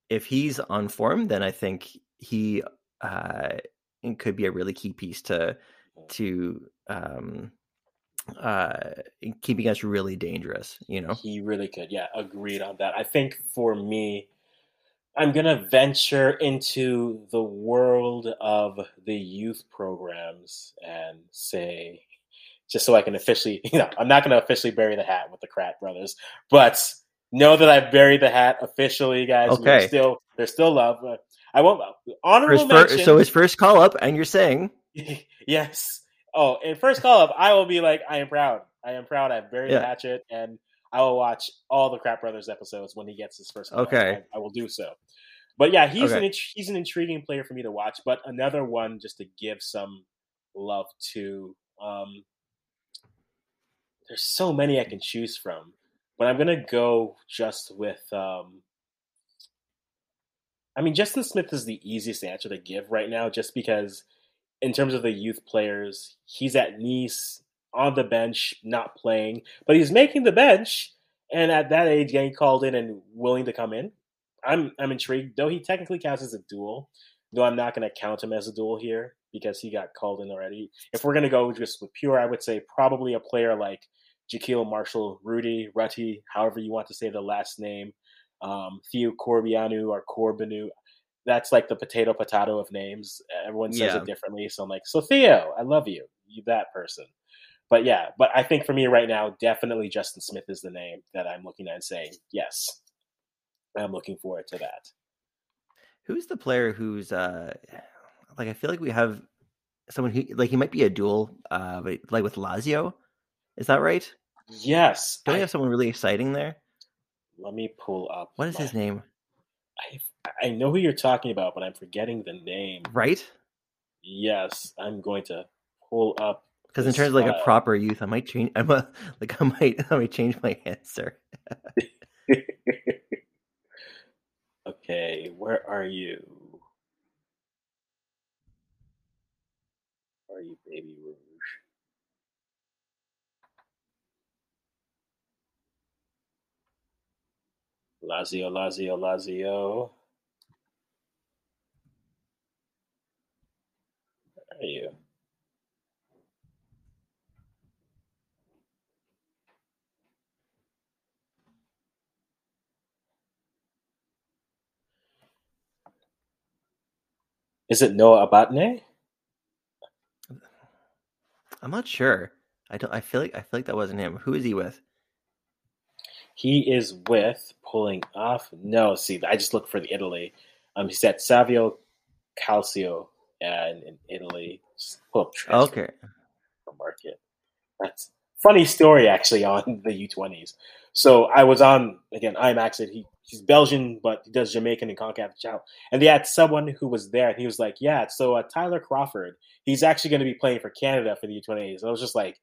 Speaker 2: if he's on form, then I think he uh could be a really key piece to to um uh keeping us really dangerous, you know.
Speaker 1: He really could. Yeah, agreed on that. I think for me, I'm gonna venture into the world of the youth programs and say, just so I can officially, [laughs] you know, I'm not gonna officially bury the hat with the Kratt brothers, but know that I buried the hat officially, guys.
Speaker 2: Okay.
Speaker 1: still there's still love. I won't honorable
Speaker 2: his fir-
Speaker 1: mention.
Speaker 2: so his first call up and you're saying [laughs]
Speaker 1: yes. Oh, in first call up, I will be like, I am proud. I am proud. I buried
Speaker 2: Yeah.
Speaker 1: the hatchet, and I will watch all the Kratt Brothers episodes when he gets his first. call up.
Speaker 2: Okay.
Speaker 1: I, I will do so. But yeah, he's an
Speaker 2: Okay.
Speaker 1: int- he's an intriguing player for me to watch. But another one just to give some love to. Um, there's so many I can choose from, but I'm gonna go just with. Um, I mean, Justin Smith is the easiest answer to give right now, just because in terms of the youth players, he's at Nice on the bench, not playing, but he's making the bench, and at that age, getting called in and willing to come in. I'm I'm intrigued, though he technically counts as a duel. Though I'm not going to count him as a duel here because he got called in already. If we're going to go just with pure, I would say probably a player like Jahkeele Marshall, Rudy, Rutty, however you want to say the last name, um, Theo Corbeanu or Corbinu. That's like the potato potato of names. Everyone says
Speaker 2: Yeah.
Speaker 1: it differently. So I'm like, so Theo, I love you. You that person. But yeah, but I think for me right now, definitely Justin Smith is the name that I'm looking at and saying, yes, I'm looking forward to that.
Speaker 2: who's the player who's uh like I feel like we have someone who like he might be a duel uh but like with Lazio. Is that right?
Speaker 1: Yes.
Speaker 2: Don't we have someone really exciting there?
Speaker 1: Let me pull up.
Speaker 2: What is
Speaker 1: my-
Speaker 2: his name?
Speaker 1: I, I know who you're talking about, but I'm forgetting the name.
Speaker 2: Right?
Speaker 1: Yes, I'm going to pull up.
Speaker 2: Because in terms of like a proper youth, I might change. I'm a, [laughs] like I might I might change my [laughs] answer. [laughs]
Speaker 1: okay, where are you? Where are you, Baby Rouge? Lazio, Lazio, Lazio. Where are you? Is it Noah Abatne?
Speaker 2: I'm not sure. I don't. I feel like I feel like that wasn't him. Who is he with?
Speaker 1: He is with pulling off. No, see, I just looked for the Italy. Um, he's at Savio Calcio and in Italy. Just pull up transfer
Speaker 2: Okay.
Speaker 1: market. That's funny story actually on [laughs] the U20s. So I was on again. I'm actually he, he's Belgian, but he does Jamaican and Concacaf Channel. And they had someone who was there, and he was like, "Yeah, so uh, Tyler Crawford, he's actually going to be playing for Canada for the U20s." I was just like,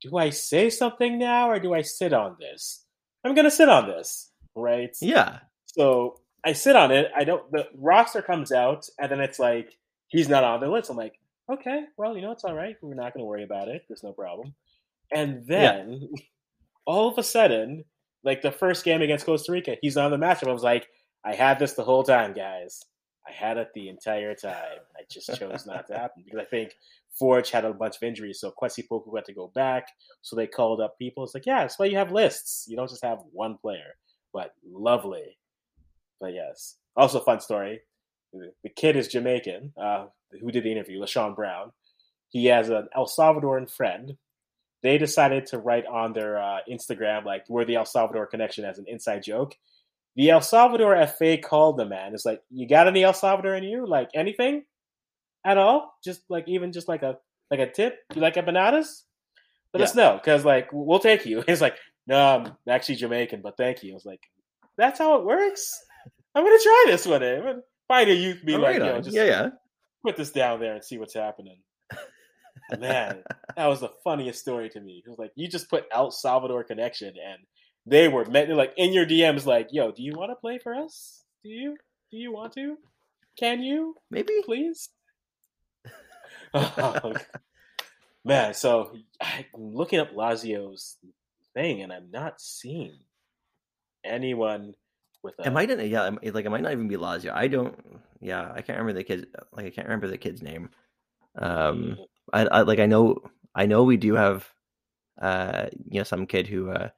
Speaker 1: "Do I say something now, or do I sit on this?" I'm going to sit on this, right?
Speaker 2: Yeah.
Speaker 1: So I sit on it. I don't. The roster comes out, and then it's like he's not on the list. I'm like, okay, well, you know, it's all right. We're not going to worry about it. There's no problem. And then all of a sudden, like the first game against Costa Rica, he's on the matchup. I was like, I had this the whole time, guys. I had it the entire time. I just chose not to happen because I think Forge had a bunch of injuries, so Kwasi Poku had to go back. So they called up people. It's like, yeah, that's why you have lists. You don't just have one player. But lovely. But yes, Also, fun story. The kid is Jamaican. Uh, who did the interview? LaShawn Brown. He has an El Salvadoran friend. They decided to write on their uh, Instagram like "We're the El Salvador connection" as an inside joke. The El Salvador FA called the man. It's like, you got any El Salvador in you? Like anything at all? Just like even just like a like a tip? You like empanadas? Let yeah. us know because like we'll take you. [laughs] It's like, no, I'm actually Jamaican, but thank you. I was like, that's how it works. I'm gonna try this one. day. I'm gonna find a youth be oh, like, right just
Speaker 2: yeah, yeah.
Speaker 1: put this down there and see what's happening. [laughs] Man, that was the funniest story to me. It was like you just put El Salvador connection, and they were met like in your DMs, like, "Yo, do you want to play for us? Do you? Do you want to? Can you?
Speaker 2: Maybe,
Speaker 1: please." [laughs] man, so I'm looking up Lazio's thing, and I'm not seeing anyone with.
Speaker 2: A... It might, yeah, like it might not even be Lazio. I don't. Yeah, I can't remember the kid. Like I can't remember the kid's name. Um, I, I like I know I know we do have, uh, you know, some kid who uh,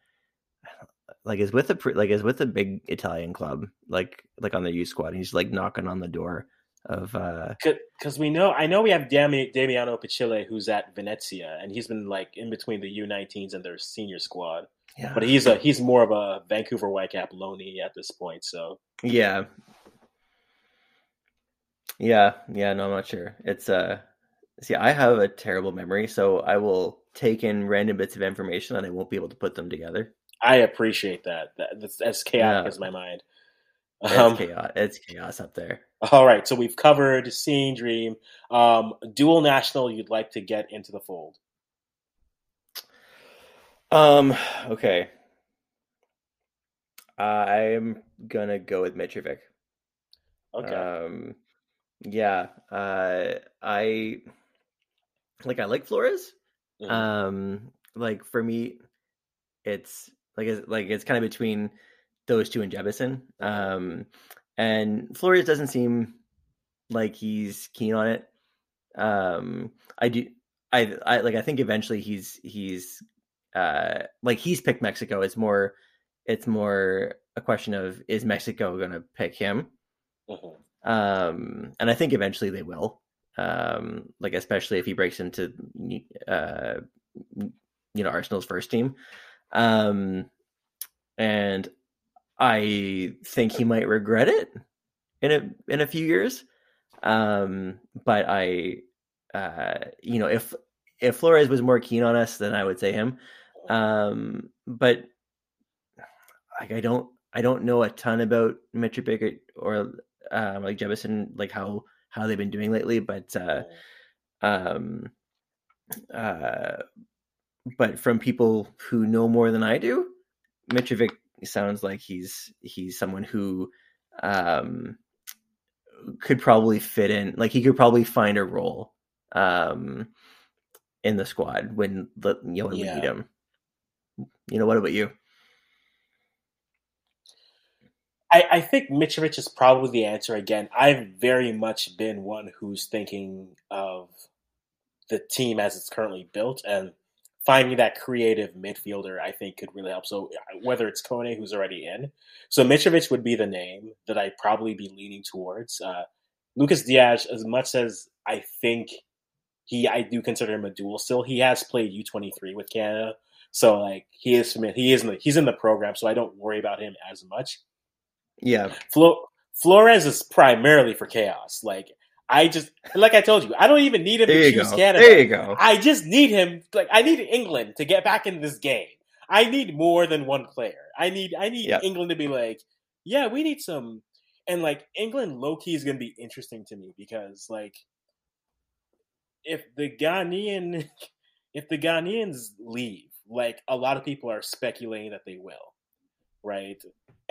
Speaker 2: like is with a like is with a big Italian club, like like on the youth squad. And he's like knocking on the door of uh
Speaker 1: because we know I know we have Dami, Damiano Pecile who's at Venezia and he's been like in between the U19s and their senior squad. Yeah. But he's a he's more of a Vancouver Whitecap loanee at this point. So
Speaker 2: yeah, yeah, yeah. No, I'm not sure. It's uh, see, I have a terrible memory, so I will take in random bits of information and I won't be able to put them together.
Speaker 1: I appreciate that. that that's as chaotic yeah. as my mind.
Speaker 2: It's um, chaos. It's chaos up there.
Speaker 1: All right, so we've covered Seeing Dream. Um, dual national, you'd like to get into the fold.
Speaker 2: Um. Okay. I'm gonna go with Mitrovic.
Speaker 1: Okay.
Speaker 2: Um. Yeah. Uh. I like. I like Flores. Mm-hmm. Um. Like for me, it's like it's like it's kind of between those two and Jebbison. Um. And Flores doesn't seem like he's keen on it. Um. I do. I, I like I think eventually he's he's uh, like he's picked Mexico. It's more it's more a question of is Mexico going to pick him? Mm-hmm. Um, and I think eventually they will. Um, like especially if he breaks into uh, you know Arsenal's first team. Um, and I think he might regret it in a in a few years. Um, but I, uh, you know, if if Flores was more keen on us, then I would say him. Um, but like I don't I don't know a ton about Mitrovic or um, like Jebbison, like how how they've been doing lately, but uh, um, uh, but from people who know more than I do, Mitrovic sounds like he's he's someone who um, could probably fit in. Like he could probably find a role um, in the squad when the you know when yeah. we need him. You know, what about you?
Speaker 1: I, I think Mitrovic is probably the answer again. I've very much been one who's thinking of the team as it's currently built and finding that creative midfielder I think could really help. So whether it's Kone who's already in, so Mitrovic would be the name that I'd probably be leaning towards. Uh, Lucas Diaz, as much as I think he, I do consider him a dual still. He has played U twenty three with Canada, so like he is he is in the, he's in the program, so I don't worry about him as much.
Speaker 2: Yeah,
Speaker 1: Flo, Flores is primarily for chaos. Like I just like I told you, I don't even need him there to choose go. Canada.
Speaker 2: There you go.
Speaker 1: I just need him. Like I need England to get back in this game. I need more than one player. I need I need yep. England to be like, yeah, we need some. And like England, low key is going to be interesting to me because like if the Ghanaian [laughs] if the Ghanaians leave, like a lot of people are speculating that they will, right?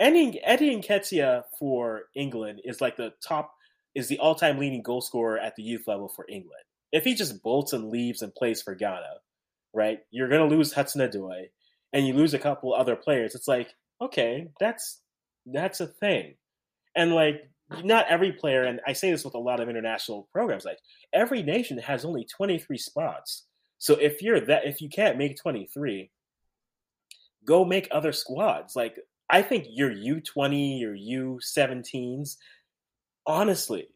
Speaker 1: Eddie, Eddie Nketiah for England is like the top, is the all-time leading goal scorer at the youth level for England. If he just bolts and leaves and plays for Ghana, right? You're gonna lose Hudson Odoi, and you lose a couple other players. It's like, okay, that's that's a thing, and like not every player, and I say this with a lot of international programs, like every nation has only 23 spots. So if you're that, if you can't make 23, go make other squads. Like I think your U20, your U17s, honestly,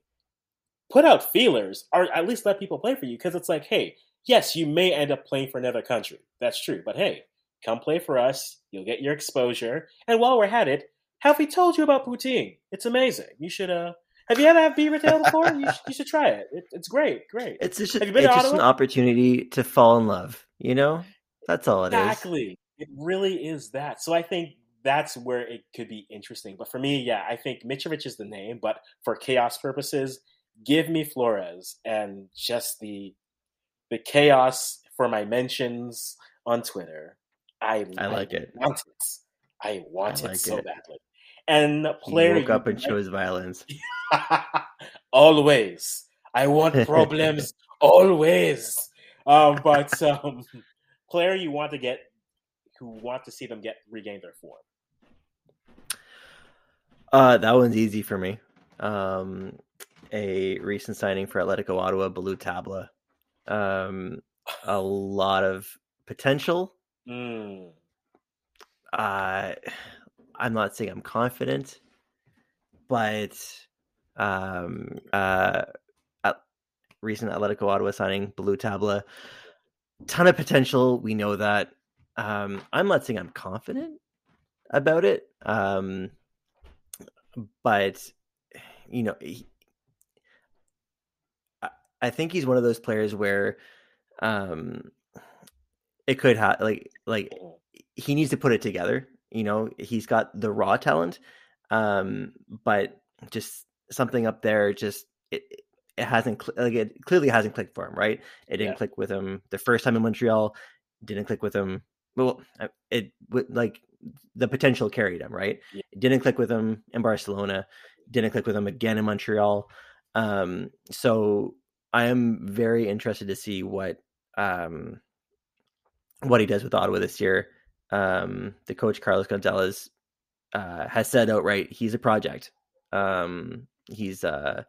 Speaker 1: put out feelers or at least let people play for you because it's like, hey, yes, you may end up playing for another country. That's true. But hey, come play for us. You'll get your exposure. And while we're at it, have we told you about poutine? It's amazing. You should uh have you ever had beaver tail before? you, should, you should try it. it. It's great, great.
Speaker 2: It's just, it's just an opportunity to fall in love. You know, that's all it
Speaker 1: exactly.
Speaker 2: is.
Speaker 1: exactly. It really is that. So I think that's where it could be interesting. But for me, yeah, I think Mitrovic is the name. But for chaos purposes, give me Flores and just the the chaos for my mentions on Twitter. I
Speaker 2: I like it.
Speaker 1: Want it. I want I like it so it. badly. And player
Speaker 2: he woke up and chose violence. [laughs]
Speaker 1: always. I want problems [laughs] always. Um, but um, [laughs] player you want to get who want to see them get regain their form.
Speaker 2: Uh, that one's easy for me. Um, a recent signing for Atletico Ottawa, Ballou Tabla. Um, a lot of potential.
Speaker 1: Mm.
Speaker 2: Uh, I'm not saying I'm confident, but um, uh, at recent Atletico Ottawa signing, Ballou Tabla, ton of potential. We know that. Um, I'm not saying I'm confident about it, um, but you know, he, I, I think he's one of those players where um, it could have like like he needs to put it together you know, he's got the raw talent, um, but just something up there just it, it hasn't cl- like it clearly hasn't clicked for him, right? It didn't yeah. click with him the first time in Montreal. Didn't click with him. Well, it like the potential carried him, right? Yeah. Didn't click with him in Barcelona. Didn't click with him again in Montreal. Um, so I am very interested to see what um what he does with Ottawa this year um, the coach Carlos Gonzalez uh, has said outright he's a project. Um, he's uh,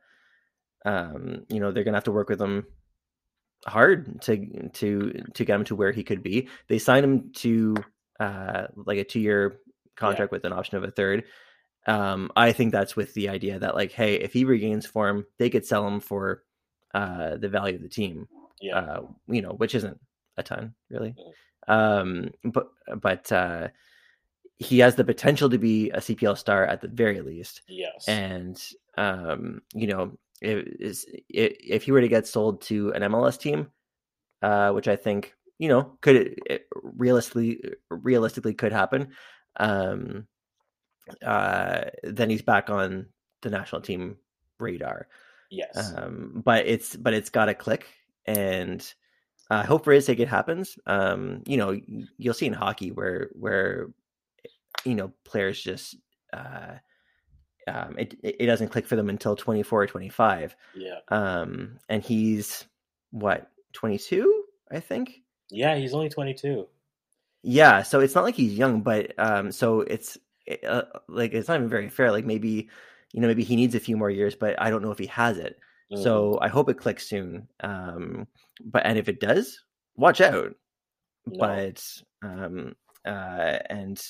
Speaker 2: um, you know they're gonna have to work with him hard to to to get him to where he could be. They signed him to uh, like a two year contract yeah. with an option of a third. Um, I think that's with the idea that like, hey, if he regains form, they could sell him for uh, the value of the team.
Speaker 1: Yeah, uh,
Speaker 2: you know, which isn't a ton really. Mm. Um, but but uh, he has the potential to be a CPL star at the very least.
Speaker 1: Yes,
Speaker 2: and um, you know, if, if he were to get sold to an MLS team, uh, which I think you know could realistically realistically could happen, um, uh, then he's back on the national team radar.
Speaker 1: Yes,
Speaker 2: um, but it's but it's got to click, and I hope for his sake it happens. Um, you know, you'll see in hockey where where you know players just uh, um, it it doesn't click for them until 24 or 25.
Speaker 1: Yeah.
Speaker 2: Um, and he's what 22, I think.
Speaker 1: Yeah, he's only 22.
Speaker 2: Yeah, so it's not like he's young, but um, so it's uh, like it's not even very fair. Like maybe you know maybe he needs a few more years, but I don't know if he has it. Mm-hmm. So I hope it clicks soon. Um, but and if it does, watch out. No. But um, uh, and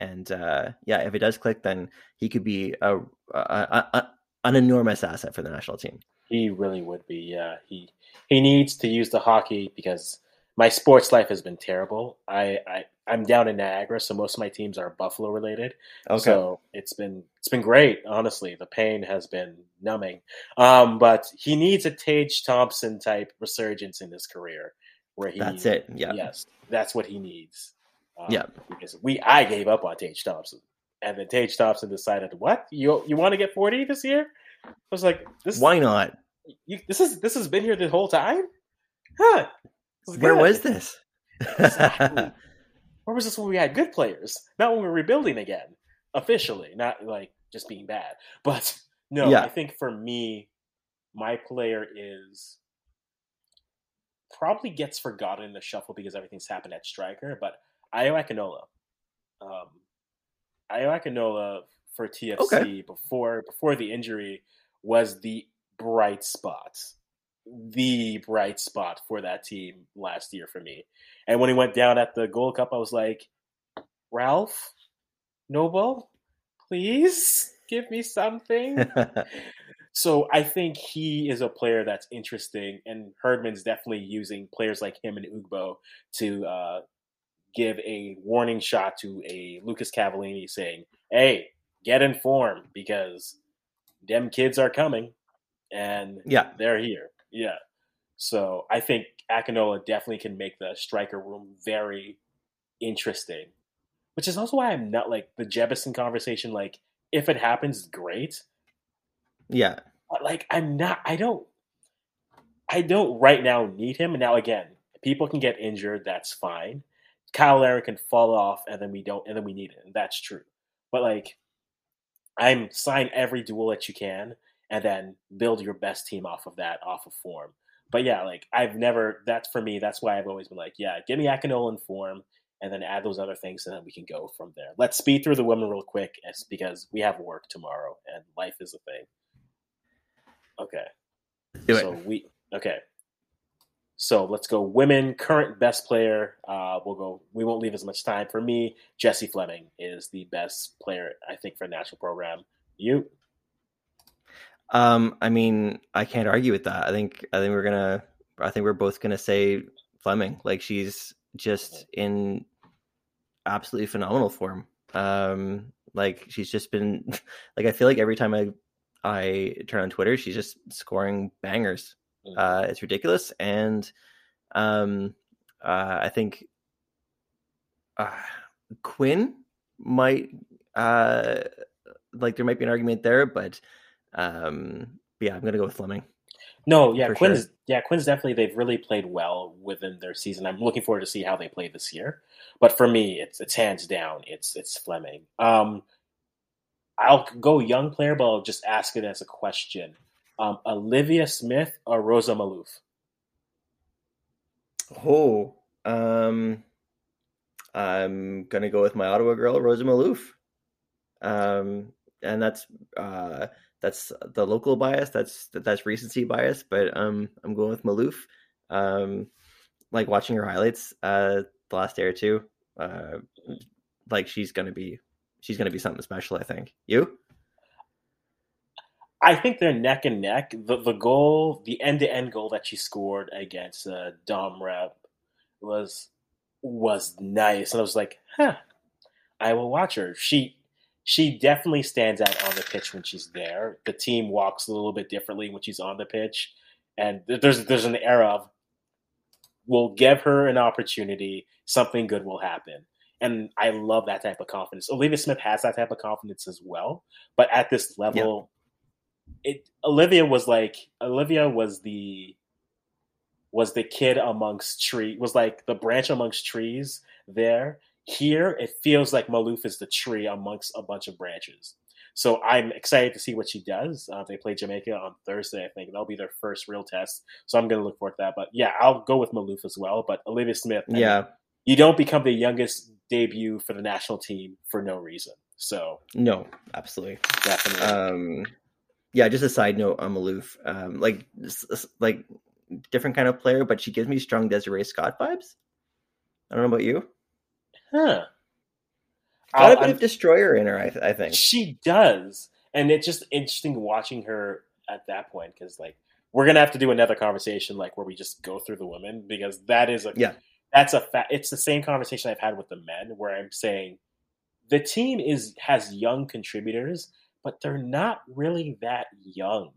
Speaker 2: and uh, yeah, if it does click, then he could be a, a, a, an enormous asset for the national team.
Speaker 1: He really would be. Yeah, he he needs to use the hockey because my sports life has been terrible. I, I I'm down in Niagara, so most of my teams are Buffalo related. Okay. So it's been it's been great, honestly. The pain has been numbing. Um, but he needs a Tage Thompson type resurgence in his career, where he
Speaker 2: that's it. Yeah.
Speaker 1: Yes, that's what he needs.
Speaker 2: Um, yeah.
Speaker 1: Because we I gave up on Tage Thompson, and then Tage Thompson decided, what you you want to get 40 this year? I was like, this.
Speaker 2: Why not?
Speaker 1: You, this is this has been here the whole time. Huh?
Speaker 2: Where was this?
Speaker 1: exactly. [laughs] Where was this when we had good players? Not when we are rebuilding again, officially. Not like just being bad. But no, yeah. I think for me, my player is probably gets forgotten in the shuffle because everything's happened at striker. But Ayo Akinola, um, Ayo Akinola for TFC okay. before before the injury was the bright spot the bright spot for that team last year for me. And when he went down at the Gold Cup, I was like, Ralph Noble, please give me something. [laughs] So I think he is a player that's interesting, and Herdman's definitely using players like him and Ugbo to uh, give a warning shot to a Lucas Cavallini saying, "Hey, get informed because them kids are coming, and
Speaker 2: Yeah.
Speaker 1: they're here." Yeah. So I think Akinola definitely can make the striker room very interesting, which is also why I'm not like the Jebbison conversation. Like, if it happens, great.
Speaker 2: Yeah.
Speaker 1: But like, I'm not. I don't. I don't right now need him. And now again, people can get injured. That's fine. Cyle Larin can fall off, and then we don't, and then we need it, and that's true. But like, I'm sign every duel that you can, and then build your best team off of that, off of form. But yeah, like I've never. That's for me. That's why I've always been like, yeah, give me Akinola in form, and then add those other things, and then we can go from there. Let's speed through the women real quick, because we have work tomorrow, and life is a thing. Okay.
Speaker 2: Do it.
Speaker 1: So we okay. So let's go. Women current best player. Uh, we'll go. We won't leave as much time for me. Jessie Fleming is the best player I think for the national program. You
Speaker 2: Um, I mean, I can't argue with that. I think I think we're gonna I think we're both gonna say Fleming. Like she's just in absolutely phenomenal form. Um, like she's just been [laughs] like I feel like every time I I turn on Twitter, she's just scoring bangers.
Speaker 1: Mhm.
Speaker 2: Uh, it's ridiculous, and um, uh, I think uh, Quinn might uh like there might be an argument there, but um, yeah, I'm gonna go with Fleming.
Speaker 1: no, yeah, Quinn's
Speaker 2: sure.
Speaker 1: yeah Quinn's definitely they've really played well within their season. I'm looking forward to see how they play this year. But for me, it's it's hands down. It's it's Fleming. Um, I'll go young player, but I'll just ask it as a question. Um, Olivia Smith or Rosa Malouf?
Speaker 2: Oh, um, I'm gonna go with my Ottawa girl, Rosa Maloof. Um, and that's uh, that's the local bias. That's that's recency bias, but um, I'm going with Maloof. Um, like watching her highlights uh the last day or two, uh, like she's gonna be she's gonna be something special. I think you.
Speaker 1: I think they're neck and neck. The the goal, the end to end goal that she scored against uh, Dom Rep was was nice, and I was like, huh, I will watch her. She she definitely stands out on the pitch when she's there. The team walks a little bit differently when she's on the pitch, and there's there's an era of we'll give her an opportunity, something good will happen. And I love that type of confidence. Olivia Smith has that type of confidence as well, but at this level, it Olivia was like Olivia was the was the kid amongst tree was like the branch amongst trees there. Here it feels like Maloof is the tree amongst a bunch of branches. So I'm excited to see what she does. Uh, they play Jamaica on Thursday, I think. That'll be their first real test. So I'm going to look forward to that. But yeah, I'll go with Maloof as well. But Olivia Smith, I mean,
Speaker 2: Yeah,
Speaker 1: you don't become the youngest debut for the national team for no reason. So
Speaker 2: no, absolutely.
Speaker 1: definitely.
Speaker 2: um yeah just a side note on Maloof um like like different kind of player but she gives me strong desiree scott vibes i don't know about you
Speaker 1: huh.
Speaker 2: got a oh, bit
Speaker 1: I'm-
Speaker 2: of destroyer in her i, th- I think
Speaker 1: She does, and it's just interesting watching her at that point because like we're gonna have to do another conversation like where we just go through the women because that is a
Speaker 2: Yeah.
Speaker 1: that's a fa- it's the same conversation I've had with the men where I'm saying the team is has young contributors but they're not really that young.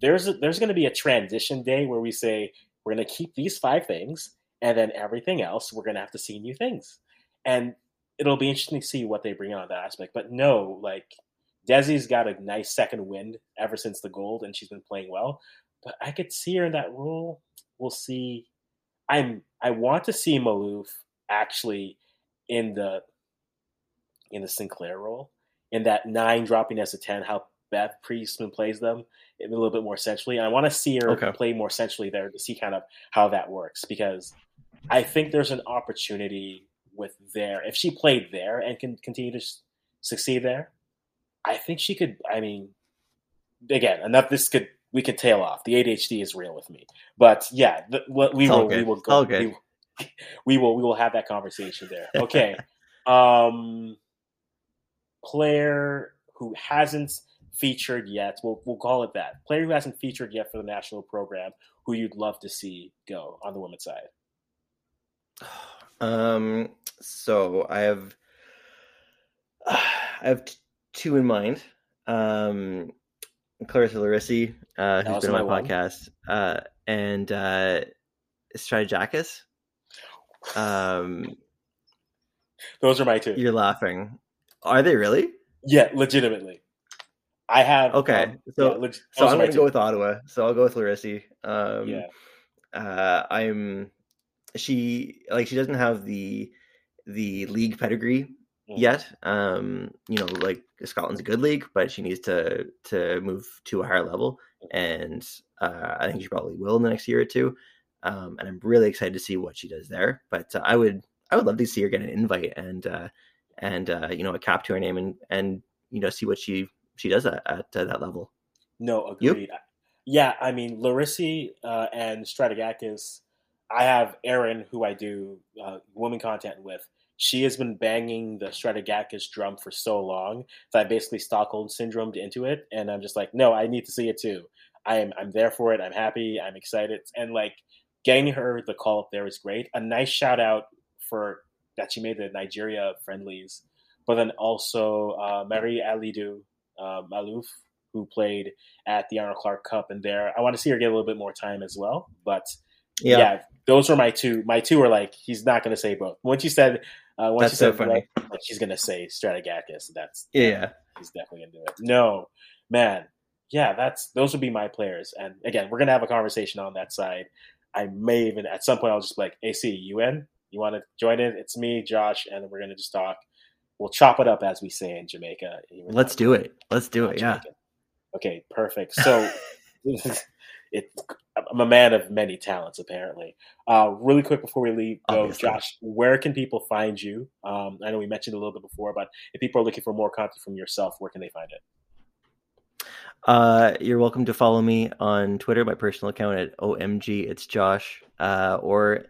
Speaker 1: There's a, there's going to be a transition day where we say we're going to keep these five things and then everything else we're going to have to see new things and it'll be interesting to see what they bring on that aspect. But no, like Desi's got a nice second wind ever since the gold, and she's been playing well. But I could see her in that role. We'll see. I'm. I want to see Maloof actually in the in the Sinclair role, in that nine dropping as a ten. How Bev Priestman plays them a little bit more centrally. And I want to see her
Speaker 2: Okay.
Speaker 1: play more centrally there to see kind of how that works because I think there's an opportunity with there if she played there and can continue to succeed there. I think she could. I mean, again, enough. This could we could tail off. The ADHD is real with me, but yeah, the, what we
Speaker 2: It's
Speaker 1: will we will go.
Speaker 2: all.
Speaker 1: We, we will we will have that conversation there. [laughs] Okay, um, player who hasn't featured yet. We'll we'll call it that. Player who hasn't featured yet for the national program, who you'd love to see go on the women's side. [sighs] [sighs] [sighs]
Speaker 2: Um. So I have, [sighs] I have t- two in mind. Um, Clarissa Larisey, uh, who's been on
Speaker 1: my
Speaker 2: my podcast, uh, and uh, Strategakis. Um,
Speaker 1: Those are my two.
Speaker 2: you're laughing. Are they really?
Speaker 1: Yeah, legitimately. I have
Speaker 2: Okay,
Speaker 1: um,
Speaker 2: so-
Speaker 1: yeah, leg-
Speaker 2: So I'm going to go with Ottawa. So I'll go with Larisey. Um,
Speaker 1: yeah.
Speaker 2: uh, I'm she like she doesn't have the the league pedigree yet. Um, you know, like Scotland's a good league, but she needs to to move to a higher level, and uh, I think she probably will in the next year or two. Um, and I'm really excited to see what she does there. But uh, I would I would love to see her get an invite and uh, and uh, you know a cap to her name and and you know see what she she does at, at uh, that level.
Speaker 1: No,
Speaker 2: You?
Speaker 1: agreed. Yeah, I mean, Larisey uh, and Strategakis, I have Erin, who I do uh, woman content with. She has been banging the Strategakis drum for so long that I basically Stockholm syndromed into it, and I'm just like, no, I need to see it too. I am, I'm there for it. I'm happy. I'm excited, and like getting her the call up there is great. A nice shout out for that she made the Nigeria friendlies, but then also uh, Marie Alidou uh, Malouf, who played at the Arnold Clark Cup, and there I want to see her get a little bit more time as well. But
Speaker 2: Yeah,
Speaker 1: yeah, those were my two. My two were like he's not going to say both. Once you said, uh, once
Speaker 2: That's
Speaker 1: you
Speaker 2: so
Speaker 1: said,
Speaker 2: funny.
Speaker 1: like, like, she's going to say Strategakis. That's
Speaker 2: yeah, yeah.
Speaker 1: he's definitely going to do it. No, man, yeah, that's those would be my players. And again, we're going to have a conversation on that side. I may even at some point I'll just be like, AC, you in? You want to join in? It's me, Josh, and we're going to just talk. We'll chop it up as we say in Jamaica.
Speaker 2: Let's do it. Let's do it. Yeah.
Speaker 1: Jamaican. Okay, perfect. So [laughs] [laughs] it, I'm a man of many talents, apparently. Uh, really quick before we leave, though. Josh, where can people find you? Um, I know we mentioned a little bit before, but if people are looking for more content from yourself, where can they find it?
Speaker 2: Uh, you're welcome to follow me on Twitter, my personal account at OMG it's Josh, uh, or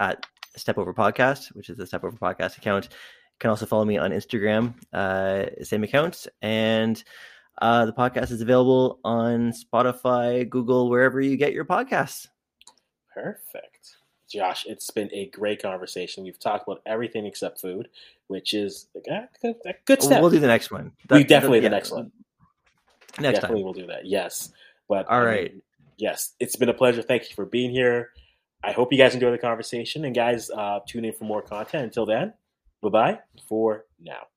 Speaker 2: at Step Over Podcast, which is the Step Over Podcast account. You can also follow me on Instagram, uh, same account, and uh, the podcast is available on Spotify, Google, wherever you get your podcasts.
Speaker 1: Perfect. Josh, it's been a great conversation. We've talked about everything except food, which is a good, a good step.
Speaker 2: We'll do the next one.
Speaker 1: We definitely
Speaker 2: that-
Speaker 1: the next one.
Speaker 2: Next
Speaker 1: definitely
Speaker 2: time.
Speaker 1: will do that. Yes. But
Speaker 2: all right.
Speaker 1: I mean, yes, it's been a pleasure. Thank you for being here. I hope you guys enjoy the conversation. And guys, uh, tune in for more content. Until then, bye bye for now.